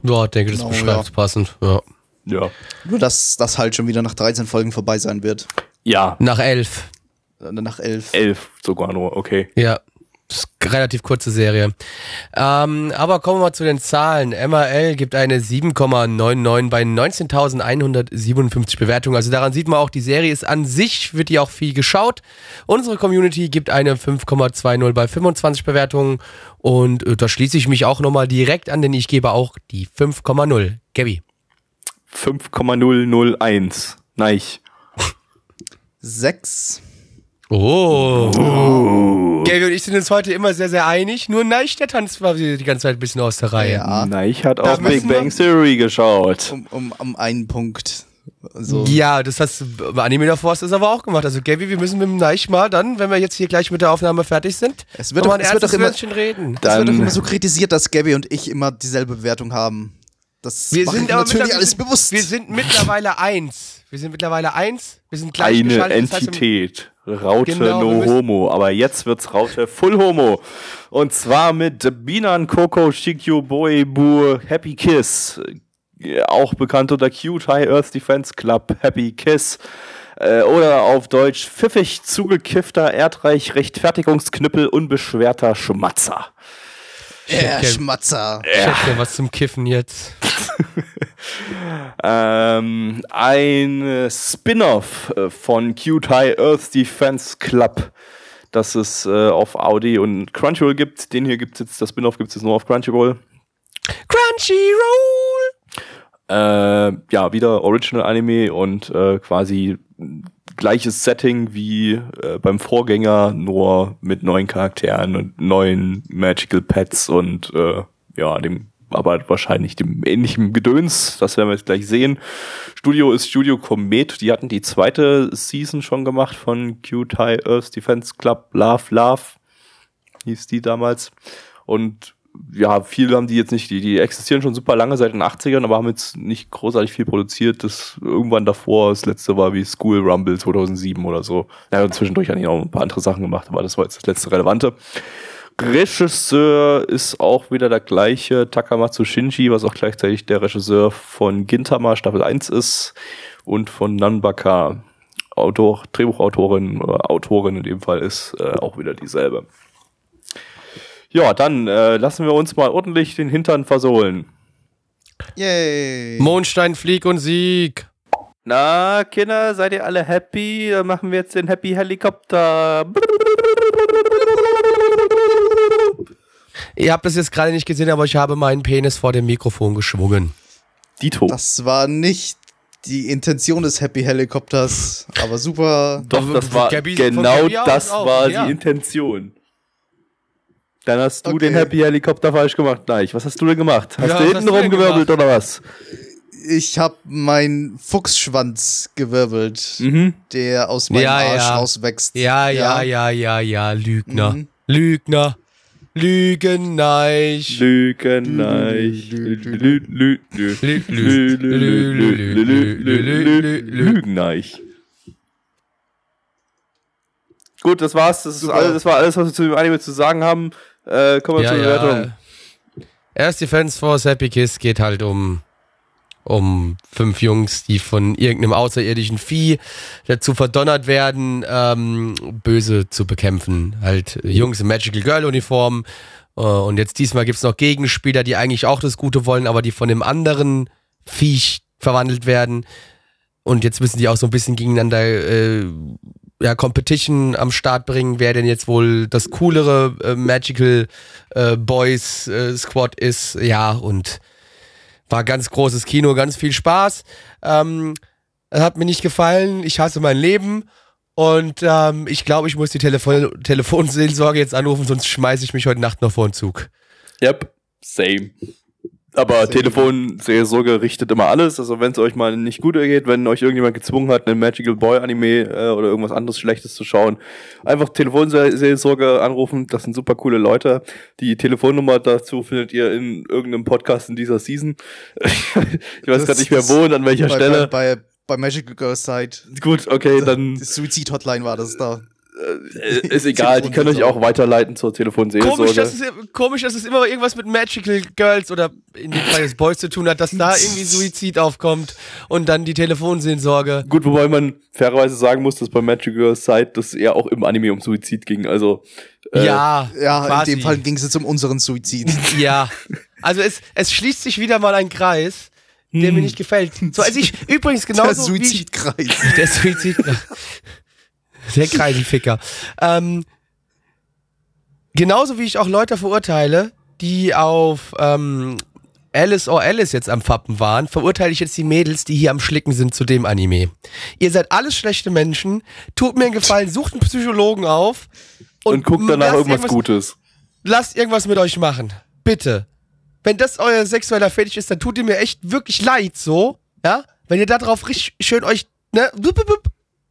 Ja, ich denke, das Genau, beschreibt ja. passend. Ja. Ja. Nur, dass das halt schon wieder nach 13 Folgen vorbei sein wird. Ja, Nach elf. Äh, Nach 11. elf sogar nur, okay. Ja. Das ist eine relativ kurze Serie. Ähm, aber kommen wir mal zu den Zahlen. MRL gibt eine 7,99 bei 19.157 Bewertungen. Also daran sieht man auch, die Serie ist an sich, wird die auch viel geschaut. Unsere Community gibt eine 5,20 bei 25 Bewertungen. Und äh, da schließe ich mich auch nochmal direkt an, denn ich gebe auch die 5,0. Gabby. 5,001. Neich. 6. Oh. Gabby und ich sind uns heute immer sehr, sehr einig. Nur Neich, der tanzt war die ganze Zeit ein bisschen aus der Reihe. Ja. Neich hat Da auch Big Bang Theory geschaut. Um, um, um einen Punkt. So. Ja, das hast du bei Anime davor hast du das aber auch gemacht. Also Gaby, wir müssen mit dem Neich mal dann, wenn wir jetzt hier gleich mit der Aufnahme fertig sind, Es wird doch- mal ein es wird doch immer- reden. Es wird doch immer so kritisiert, dass Gabby und ich immer dieselbe Bewertung haben. Das Wir sind aber natürlich alles bewusst. Wir sind mittlerweile eins. Wir sind mittlerweile eins. Wir sind Eine gleichgeschaltet. Das heißt, Entität. Raute Genau, no homo. Aber jetzt wird's Raute full homo. Und zwar mit Binan Coco Shikyu Boy Bu Happy Kiss. Äh, Auch bekannt unter Cute High Earth Defense Club Happy Kiss. Äh, oder auf Deutsch pfiffig zugekiffter Erdreich Rechtfertigungsknüppel unbeschwerter Schmatzer. Ja, Okay. Schmatzer. Ich hätte gern was zum Kiffen jetzt. ähm, ein Spin-off äh, von Cute High Earth Defense Club, das es äh, auf Audi und Crunchyroll gibt. Den hier gibt es jetzt, das Spin-off gibt es nur auf Crunchyroll. Crunchyroll! Äh, ja, wieder Original Anime und äh, quasi gleiches Setting wie äh, beim Vorgänger, nur mit neuen Charakteren und neuen Magical Pets und äh, ja, dem aber wahrscheinlich dem ähnlichen Gedöns. Das werden wir jetzt gleich sehen. Studio ist Studio Comet. Die hatten die zweite Season schon gemacht von High Earth Defense Club. Love, Love hieß die damals. Und ja, viele haben die jetzt nicht, die, die existieren schon super lange seit den 80ern, aber haben jetzt nicht großartig viel produziert. Das irgendwann davor, das letzte war wie School Rumble 2007 oder so. Ja, und zwischendurch haben die auch ein paar andere Sachen gemacht, aber das war jetzt das letzte Relevante. Regisseur ist auch wieder der gleiche, Takamatsu Shinji, was auch gleichzeitig der Regisseur von Gintama Staffel 1 ist und von Nanbaka. Autor, Drehbuchautorin oder Autorin in dem Fall ist äh, auch wieder dieselbe. Ja, dann äh, lassen wir uns mal ordentlich den Hintern versohlen. Yay. Mondstein, Flieg und Sieg. Na, Kinder, seid ihr alle happy? Dann machen wir jetzt den Happy Helikopter. Ihr habt das jetzt gerade nicht gesehen, aber ich habe meinen Penis vor dem Mikrofon geschwungen. Dito. Das war nicht die Intention des Happy Helikopters, aber super. Doch, das war genau das war ja. die Intention. Dann hast du okay. den Happy Helikopter falsch gemacht gleich. Was hast du denn gemacht? Hast ja, du hinten rumgewirbelt oder was? Ich habe meinen Fuchsschwanz gewirbelt, mhm. der aus meinem ja, Arsch ja. rauswächst. Ja, ja, ja, ja, ja, Lügner. Mhm. Lügner. Lügenneich. Lügenneich. Lügenneich. Gut, das war's. Das, ist alles, das war alles, was wir zu dem Anime zu sagen haben. Äh, kommen wir Ja, zur ja. Bewertung. Erst Defense Force Happy Kiss geht halt um, um fünf Jungs, die von irgendeinem außerirdischen Vieh dazu verdonnert werden, ähm, böse zu bekämpfen. Halt Jungs in Magical Girl Uniform. Äh, und jetzt diesmal gibt's noch Gegenspieler, die eigentlich auch das Gute wollen, aber die von dem anderen Viech verwandelt werden. Und jetzt müssen die auch so ein bisschen gegeneinander äh, ja, Competition am Start bringen, wer denn jetzt wohl das coolere äh, Magical äh, Boys äh, Squad ist. Ja, und war ganz großes Kino, ganz viel Spaß. Ähm, hat mir nicht gefallen. Ich hasse mein Leben. Und ähm, ich glaube, ich muss die Telefon Telefonseelsorge jetzt anrufen, sonst schmeiße ich mich heute Nacht noch vor den Zug. Yep, same. Aber Telefonseelsorge richtet immer alles. Also wenn es euch mal nicht gut geht, wenn euch irgendjemand gezwungen hat, einen Magical Boy Anime äh, oder irgendwas anderes Schlechtes zu schauen, einfach Telefonseelsorge anrufen. Das sind super coole Leute. Die Telefonnummer dazu findet ihr in irgendeinem Podcast in dieser Season. ich weiß gerade nicht mehr wo und an welcher bei, Stelle. Bei, bei, bei Magical Girls Side. Gut, okay, dann Die Suizid-Hotline war das da. Äh, ist egal. Die können euch auch weiterleiten zur Telefonseelsorge. Komisch dass, es, komisch, dass es immer irgendwas mit Magical Girls oder in dem Fall des Boys zu tun hat, dass da irgendwie Suizid aufkommt und dann die Telefonseelsorge. Gut, wobei man fairerweise sagen muss, dass bei Magic Girls Side das eher auch im Anime um Suizid ging. Also äh, ja, Ja, quasi. in dem Fall ging es jetzt um unseren Suizid. Ja. Also es, es schließt sich wieder mal ein Kreis, der mir nicht gefällt. So, also ich übrigens Der genauso wie ich, Suizidkreis. der Suizid. Der Kreisenficker. Ähm, genauso wie ich auch Leute verurteile, die auf ähm, Alice or Alice jetzt am Fappen waren, verurteile ich jetzt die Mädels, die hier am Schlicken sind zu dem Anime. Ihr seid alles schlechte Menschen. Tut mir einen Gefallen, sucht einen Psychologen auf und, guckt danach lasst irgendwas Gutes. lasst irgendwas mit euch machen. Bitte. Wenn das euer sexueller Fetisch ist, dann tut ihr mir echt wirklich leid, so. Ja? Wenn ihr darauf richtig schön euch, ne,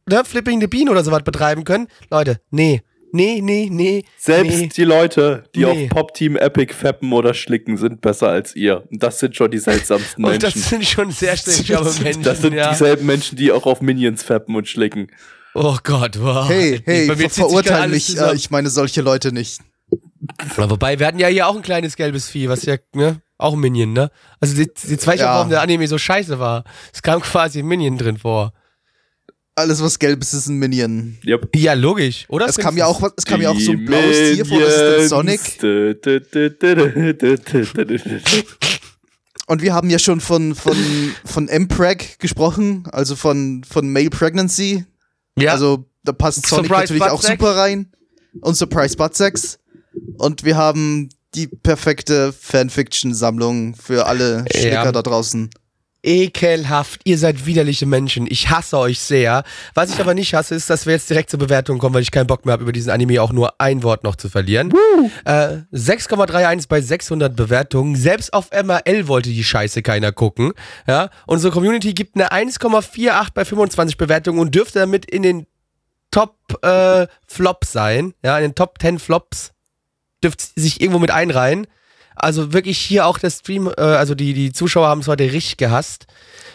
ne, Flipping the Bean oder sowas betreiben könnt. Leute, nee. Nee, nee, nee. Selbst nee. die Leute, die Nee. auf Pop Team Epic fappen oder schlicken, sind besser als ihr. Und das sind schon die seltsamsten Und das Menschen. sind schon sehr seltsame Menschen. Das sind ja. dieselben Menschen, die auch auf Minions fappen und schlicken. Oh Gott, wow. Hey, hey, Bei mir ver zieht sich gerade verurteil alles mich. Äh, ich meine solche Leute nicht. Ja, Wobei, wir hatten ja hier auch ein kleines gelbes Vieh, was ja, ne, auch ein Minion, ne? Also die, die zweite Ja. warum der Anime so scheiße war. Es kam quasi ein Minion drin vor. Alles, was gelb ist, ist ein Minion. Yep. Ja, logisch, oder? Es kam ja auch, es kam ja auch so ein blaues Tier vor, das ist der Sonic. Und wir haben ja schon von, von, von MPreg gesprochen, also von, von Male Pregnancy. Ja, Also da passt Sonic Surprise natürlich auch super rein. Und Surprise Butt Sex. Und wir haben die perfekte Fanfiction-Sammlung für alle Ja. Schnicker da draußen. Ekelhaft. Ihr seid widerliche Menschen. Ich hasse euch sehr. Was ich aber nicht hasse, ist, dass wir jetzt direkt zur Bewertung kommen, weil ich keinen Bock mehr habe, über diesen Anime auch nur ein Wort noch zu verlieren. Äh, 6,31 bei 600 Bewertungen. Selbst auf MRL wollte die Scheiße keiner gucken. Ja, unsere Community gibt eine 1,48 bei 25 Bewertungen und dürfte damit in den Top äh, Flop sein. Ja, in den Top 10 Flops dürfte sich irgendwo mit einreihen. Also wirklich hier auch der Stream, äh, also die, die Zuschauer haben es heute richtig gehasst.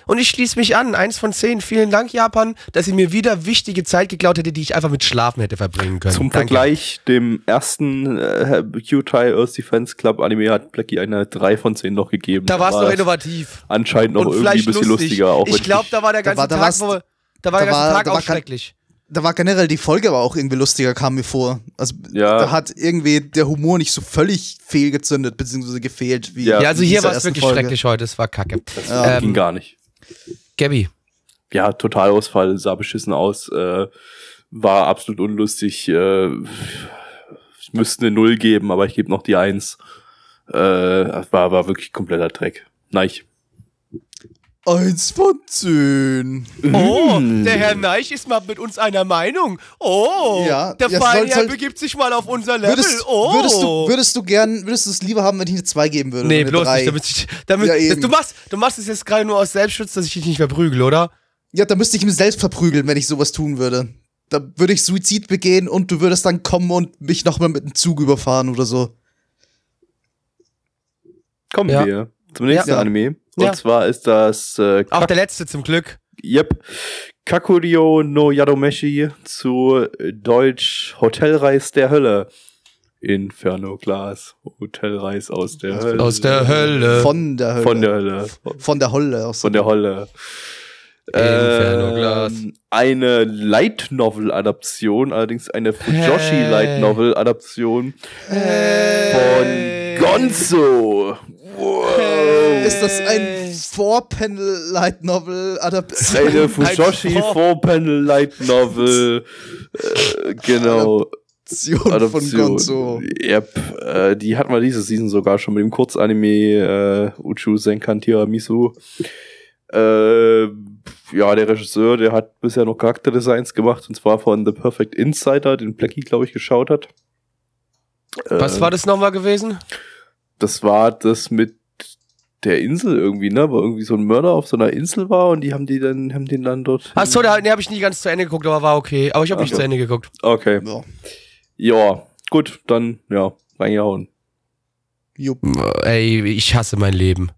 Und ich schließe mich an. Eins von zehn. Vielen Dank, Japan, dass ihr mir wieder wichtige Zeit geklaut hätte, die ich einfach mit Schlafen hätte verbringen können. Zum Danke. Vergleich, dem ersten äh, Q-Tie Earth Defense Club Anime hat Blackie eine 3 von 10 noch gegeben. Da war es noch innovativ. Anscheinend noch und irgendwie ein bisschen lustig. lustiger. Auch ich glaube, da war der Da ganze war- da Tag, wo, da war der da ganze war- Tag da auch schrecklich. Da war generell die Folge aber auch irgendwie lustiger, kam mir vor. Also Ja. da hat irgendwie der Humor nicht so völlig fehlgezündet, beziehungsweise gefehlt. Wie Ja, Ja, also hier war es wirklich Folge. schrecklich heute. Es war kacke. das Ähm, ging gar nicht. Gabby, Ja, Totalausfall, sah beschissen aus, äh, war absolut unlustig. Äh, ich müsste eine Null geben, aber ich gebe noch die Eins. Äh, war, war wirklich kompletter Dreck. Nein. Eins von zehn. Oh, der Herr Neich ist mal mit uns einer Meinung. Oh, Ja, der ja, Herr soll- begibt sich mal auf unser Level. Würdest, oh. würdest du, würdest du gern, würdest du es lieber haben, wenn ich eine 2 geben würde? Nee, bloß drei? nicht. Damit ich, damit, Ja, du, machst, du machst es jetzt gerade nur aus Selbstschutz, dass ich dich nicht verprügel, oder? Ja, da müsste ich mich selbst verprügeln, wenn ich sowas tun würde. Da würde ich Suizid begehen und du würdest dann kommen und mich nochmal mit dem Zug überfahren oder so. Kommen Ja. wir zum nächsten Ja. Anime. Und Ja. zwar ist das äh, Auch der letzte zum Glück. yep, Kakurio no Yadomeshi zu Deutsch Hotelreis der Hölle. Inferno Glas. Hotelreis aus der Hölle. Aus der Hölle. Von der Hölle. Von der Hölle. Von der Holle. Aus Von der Hölle. Inferno Glas. Ähm, eine Light Novel Adaption, allerdings eine Fujoshi Hey. Light Novel Adaption von Gonzo. Wow. Ist das ein Four-Panel Light Novel Adaption? Eine Fujoshi Four- Panel Light Novel. Äh, genau. Adaption von Gonzo. Yep. Äh, die hatten wir diese Season sogar schon mit dem Kurzanime äh, Uchu Senkan Tiramisu. Äh, ja, der Regisseur, der hat bisher noch Charakterdesigns gemacht und zwar von The Perfect Insider, den Blackie, glaube ich, geschaut hat. Was Äh, war das nochmal gewesen? Das war das mit der Insel irgendwie, ne? Wo irgendwie so ein Mörder auf so einer Insel war und die haben die dann, haben den dann dort. Achso, da nee, habe ich nie ganz zu Ende geguckt, aber war okay. Aber ich habe nicht Ach so. zu Ende geguckt. Okay. Ja. Ja, gut, dann, ja, reingehauen. Jupp. Ey, ich hasse mein Leben.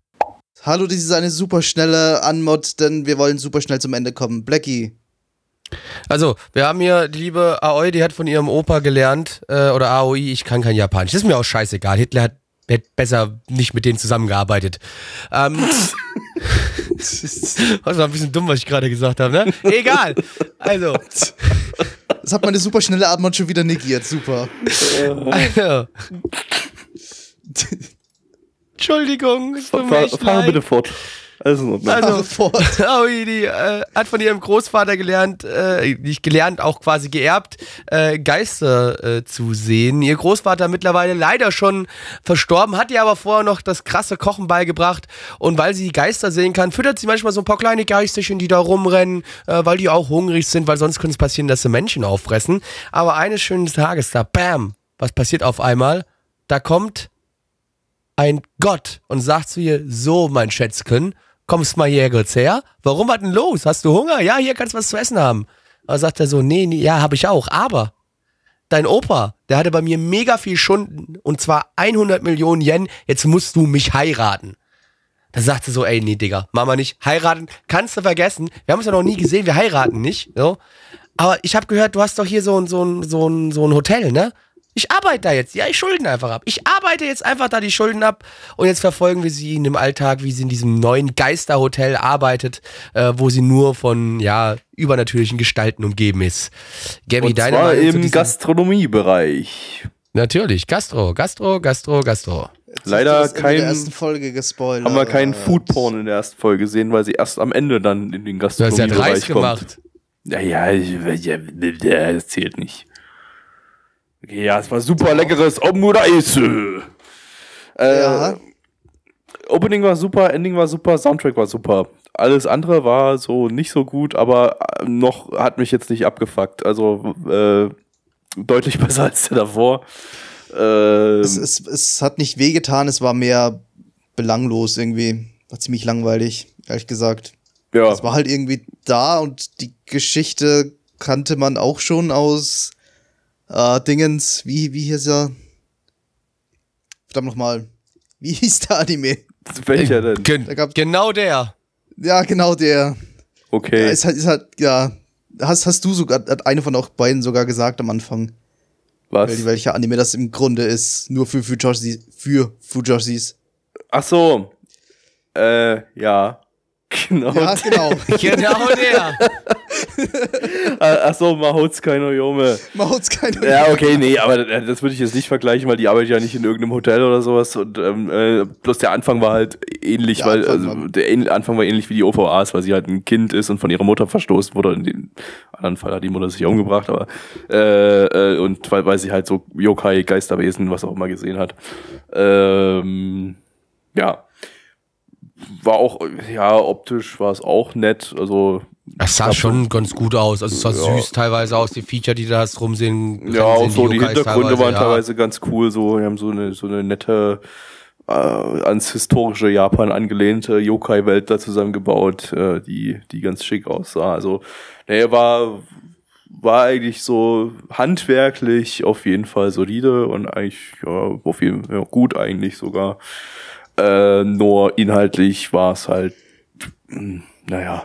Hallo, dies ist eine super schnelle Anmod, denn wir wollen super schnell zum Ende kommen. Blackie. Also, wir haben hier die liebe Aoi, die hat von ihrem Opa gelernt, äh, oder Aoi, ich kann kein Japanisch. Das ist mir auch scheißegal. Hitler hat, hätte besser nicht mit denen zusammengearbeitet. Ähm, das war ein bisschen dumm, was ich gerade gesagt habe, ne? Egal. Also, Das hat meine super schnelle Anmod schon wieder negiert. Super. also. Entschuldigung, Fahr, fahr bitte fort. Alles in Ordnung. Also-. Aoi, die äh, hat von ihrem Großvater gelernt, äh, nicht gelernt, auch quasi geerbt, äh, Geister äh, zu sehen. Ihr Großvater mittlerweile leider schon verstorben, hat ihr aber vorher noch das krasse Kochen beigebracht. Und weil sie Geister sehen kann, füttert sie manchmal so ein paar kleine Geisterchen, die da rumrennen, äh, weil die auch hungrig sind, weil sonst könnte es passieren, dass sie Menschen auffressen. Aber eines schönen Tages da, bam, was passiert auf einmal? Da kommt ein Gott und sagt zu ihr, so mein Schätzchen, kommst mal hier kurz her. Warum was denn los? Hast du Hunger? Ja, hier kannst du was zu essen haben. Da sagt er so, nee, nee ja, habe ich auch, aber dein Opa, der hatte bei mir mega viel Stunden und zwar 100 Millionen Yen, jetzt musst du mich heiraten. Da sagt sie so, ey, nee, Digga, Mama nicht, heiraten kannst du vergessen. Wir haben uns ja noch nie gesehen, wir heiraten nicht, so. Aber ich habe gehört, du hast doch hier so ein, so ein, so ein, so ein Hotel, ne? Ich arbeite da jetzt. Ja, ich Schulden einfach ab. Ich arbeite jetzt einfach da die Schulden ab und jetzt verfolgen wir sie in dem Alltag, wie sie in diesem neuen Geisterhotel arbeitet, äh, wo sie nur von, ja, übernatürlichen Gestalten umgeben ist. Gabby, Und deine zwar im Gastronomiebereich. Natürlich, Gastro, Gastro, Gastro, Gastro. Jetzt Leider kein- der ersten Folge gespoilert. Haben wir keinen Foodporn in der ersten Folge gesehen, weil sie erst am Ende dann in den Du hast ja Gastronomiebereich Reis kommt. gemacht. Ja, ja, ich- ja, ja, das zählt nicht. Okay, ja, es war super leckeres Omuraise. Äh, Ja. Opening war super, Ending war super, Soundtrack war super. Alles andere war so nicht so gut, aber äh, noch hat mich jetzt nicht abgefuckt. Also äh, deutlich besser als der davor. Äh, Es, es, es hat nicht wehgetan, es war mehr belanglos irgendwie. War ziemlich langweilig, ehrlich gesagt. ja, Es war halt irgendwie da und die Geschichte kannte man auch schon aus äh, Dingens, wie, wie hieß er? Verdammt nochmal. Wie hieß der Anime? welcher denn? Gen Da genau der. Ja, genau der. Okay. Ja, ist halt, ist halt, ja. Hast, hast du sogar, hat eine von auch beiden sogar gesagt am Anfang, Was? wel- welcher Anime das im Grunde ist. Nur für Fujoshis. Für Fujoshis. Ach so. Äh, ja. Genau. Ja, genau. Genau der. Ach so, Mahotsukai no Yome. Macht's keine Ja, okay, nee, aber äh, das würde ich jetzt nicht vergleichen, weil die arbeitet ja nicht in irgendeinem Hotel oder sowas. Und ähm, äh, bloß der Anfang war halt ähnlich, Der weil Anfang also, der Anfang war ähnlich wie die OVAs, weil sie halt ein Kind ist und von ihrer Mutter verstoßen wurde. In dem anderen Fall hat die Mutter sich umgebracht, aber äh, äh, und weil, weil sie halt so Yokai, Geisterwesen, was auch immer gesehen hat. Ähm, ja. War auch, ja, optisch war es auch nett. Also Das sah schon ganz gut aus. Also es sah Ja. süß teilweise aus, die Feature, die da hast rumsehen. Ja, sehen so die Hintergründe waren ja. teilweise ganz cool. So, wir haben so eine so eine nette äh, ans historische Japan angelehnte Yokai-Welt da zusammengebaut, äh, die die ganz schick aussah. Also, nee, war war eigentlich so handwerklich auf jeden Fall solide und eigentlich ja, auf jeden ja, gut eigentlich sogar. Äh, nur inhaltlich war es halt, mh, naja?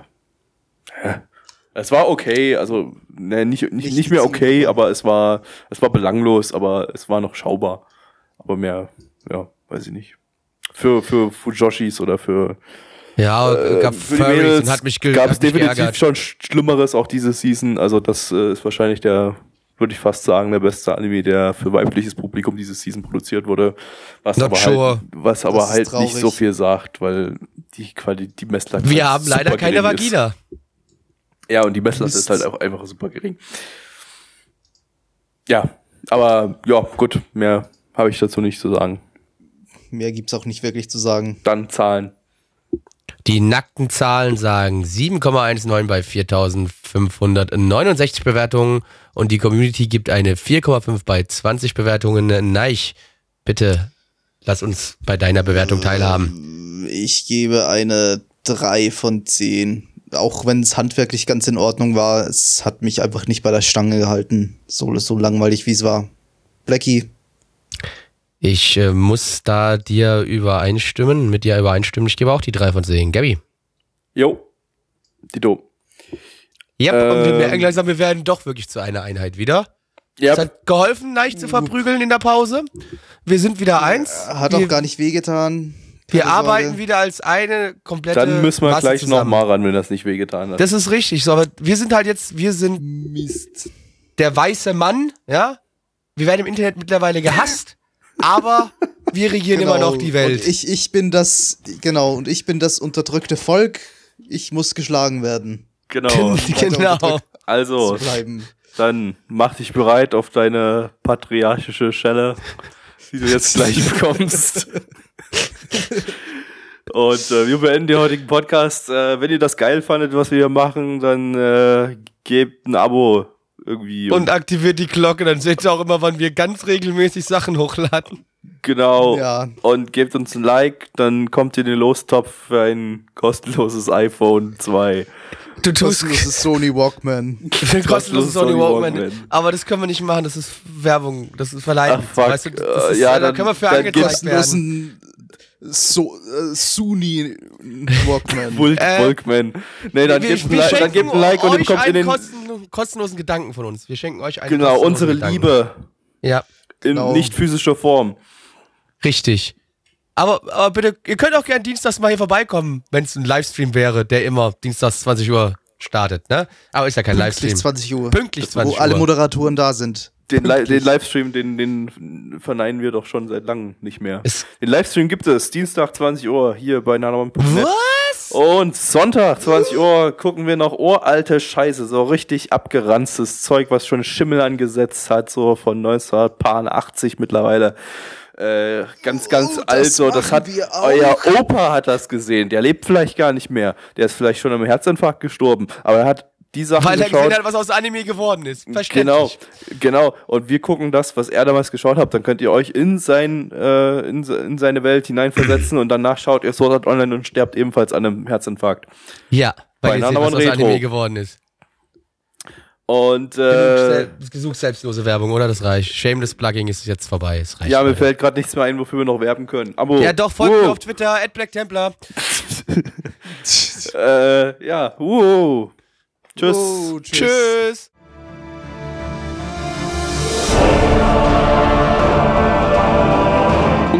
Es war okay, also ne, nicht, nicht, Nicht nicht mehr okay, aber es war, es war belanglos, aber es war noch schaubar. Aber mehr, ja, weiß ich nicht. Für, für Fujoshis oder für, Ja, äh, gab für die Furries Mädels und hat mich, gab es definitiv geärgert. schon Sch- Schlimmeres auch diese Season. Also das äh, ist wahrscheinlich der, würde ich fast sagen, der beste Anime, der für weibliches Publikum diese Season produziert wurde. Was Not aber sure. halt, was aber halt traurig. nicht so viel sagt, weil die Quali die Messlatte Wir halt haben leider keine gering ist. Ja, und die Messlatte ist halt auch einfach super gering. Ja, aber ja, gut, mehr habe ich dazu nicht zu sagen. Mehr gibt's auch nicht wirklich zu sagen. Dann Zahlen. Die nackten Zahlen sagen 7,19 bei 4569 Bewertungen und die Community gibt eine 4,5 bei 20 Bewertungen. Neich, bitte lass uns bei deiner Bewertung teilhaben. Ich gebe eine 3 von 10. Auch wenn es handwerklich ganz in Ordnung war, es hat mich einfach nicht bei der Stange gehalten. So, so langweilig wie es war. Blackie, Ich äh, muss da dir übereinstimmen, mit dir übereinstimmen. Ich gebe auch die 3 von 10. Gabby. Jo. Dito. Ja, und wir Ähm. merken langsam, wir werden doch wirklich zu einer Einheit wieder. Ja, Es hat geholfen, leicht zu verprügeln in der Pause. Wir sind wieder eins. hat wir, auch gar nicht wehgetan. Wir Keine Sorge. arbeiten wieder als eine komplette. dann müssen wir Masse gleich noch zusammen. mal ran, wenn das nicht wehgetan hat. Das ist richtig, so, aber wir sind halt jetzt, wir sind Mist. der weiße Mann, ja. Wir werden im Internet mittlerweile gehasst, aber wir regieren immer noch die Welt. Genau. Und ich, ich bin das, genau, und ich bin das unterdrückte Volk. Ich muss geschlagen werden. genau. genau. unterdrückt. Also, dann mach dich bereit auf deine patriarchische Schelle, die du jetzt gleich bekommst. Und äh, wir beenden den heutigen Podcast. Äh, wenn ihr das geil fandet, was wir hier machen, dann äh, gebt ein Abo irgendwie. Und aktiviert die Glocke, dann seht ihr auch immer, wann wir ganz regelmäßig Sachen hochladen. genau. Ja. Und gebt uns ein Like, dann kommt ihr in den Lostopf für ein kostenloses iPhone 2. Du tust Kostenloses Sony Walkman. für ein kostenloses Sony Sony Walkman. Walkman. Aber das können wir nicht machen, das ist Werbung, das ist Verleihung. Ach, fuck. Weißt du, das Äh, ist, ja, da dann- können wir für dann angezeigt werden. Kostenlosen so, äh, Sony Walkman. Vulk, Äh, Volkman. Nee, dann wir, gebt ein, wir Like- dann gebt ein Like und ihr bekommt in den. kosten, kostenlosen Gedanken von uns. Wir schenken euch einen Genau, unsere Gedanken. Liebe Ja, in Genau. nicht physischer Form. richtig. Aber, aber bitte, ihr könnt auch gerne dienstags mal hier vorbeikommen, wenn es ein Livestream wäre, der immer dienstags 20 Uhr startet, ne? Aber ist ja kein Pünktlich Livestream. 20 Uhr. Pünktlich 20 Wo alle Uhr. Moderatoren da sind. Den, Li den Livestream, den, den verneinen wir doch schon seit langem nicht mehr. Es- den Livestream gibt es, Dienstag 20 Uhr hier bei nanaman.net. Was? Und Sonntag 20 Uhr gucken wir noch uralte Scheiße, so richtig abgeranztes Zeug, was schon Schimmel angesetzt hat, so von 1980 mittlerweile. Äh, ganz, ganz Oh, alt, das so. Das hat wir auch. euer Opa hat das gesehen. Der lebt vielleicht gar nicht mehr. Der ist vielleicht schon am Herzinfarkt gestorben. Aber er hat die Sachen Weil er geschaut. gesehen hat, was aus Anime geworden ist. Genau, Verständlich. genau. Und wir gucken das, was er damals geschaut hat. Dann könnt ihr euch in, sein, äh, in, in seine Welt hineinversetzen und danach schaut ihr Sword Art Online und sterbt ebenfalls an einem Herzinfarkt. Ja, Bei weil ihr seht, was aus Retro. Anime geworden ist. Und äh, genug selbstlose Werbung, oder? Das reicht. Shameless Plugging ist jetzt vorbei. Es reicht. ja, mir Leute. fällt gerade nichts mehr ein, wofür wir noch werben können. Abo. Ja, doch, folgt mir auf Twitter, at Black Templar. Äh, ja, wow. Tschüss. Oh, Tschüss.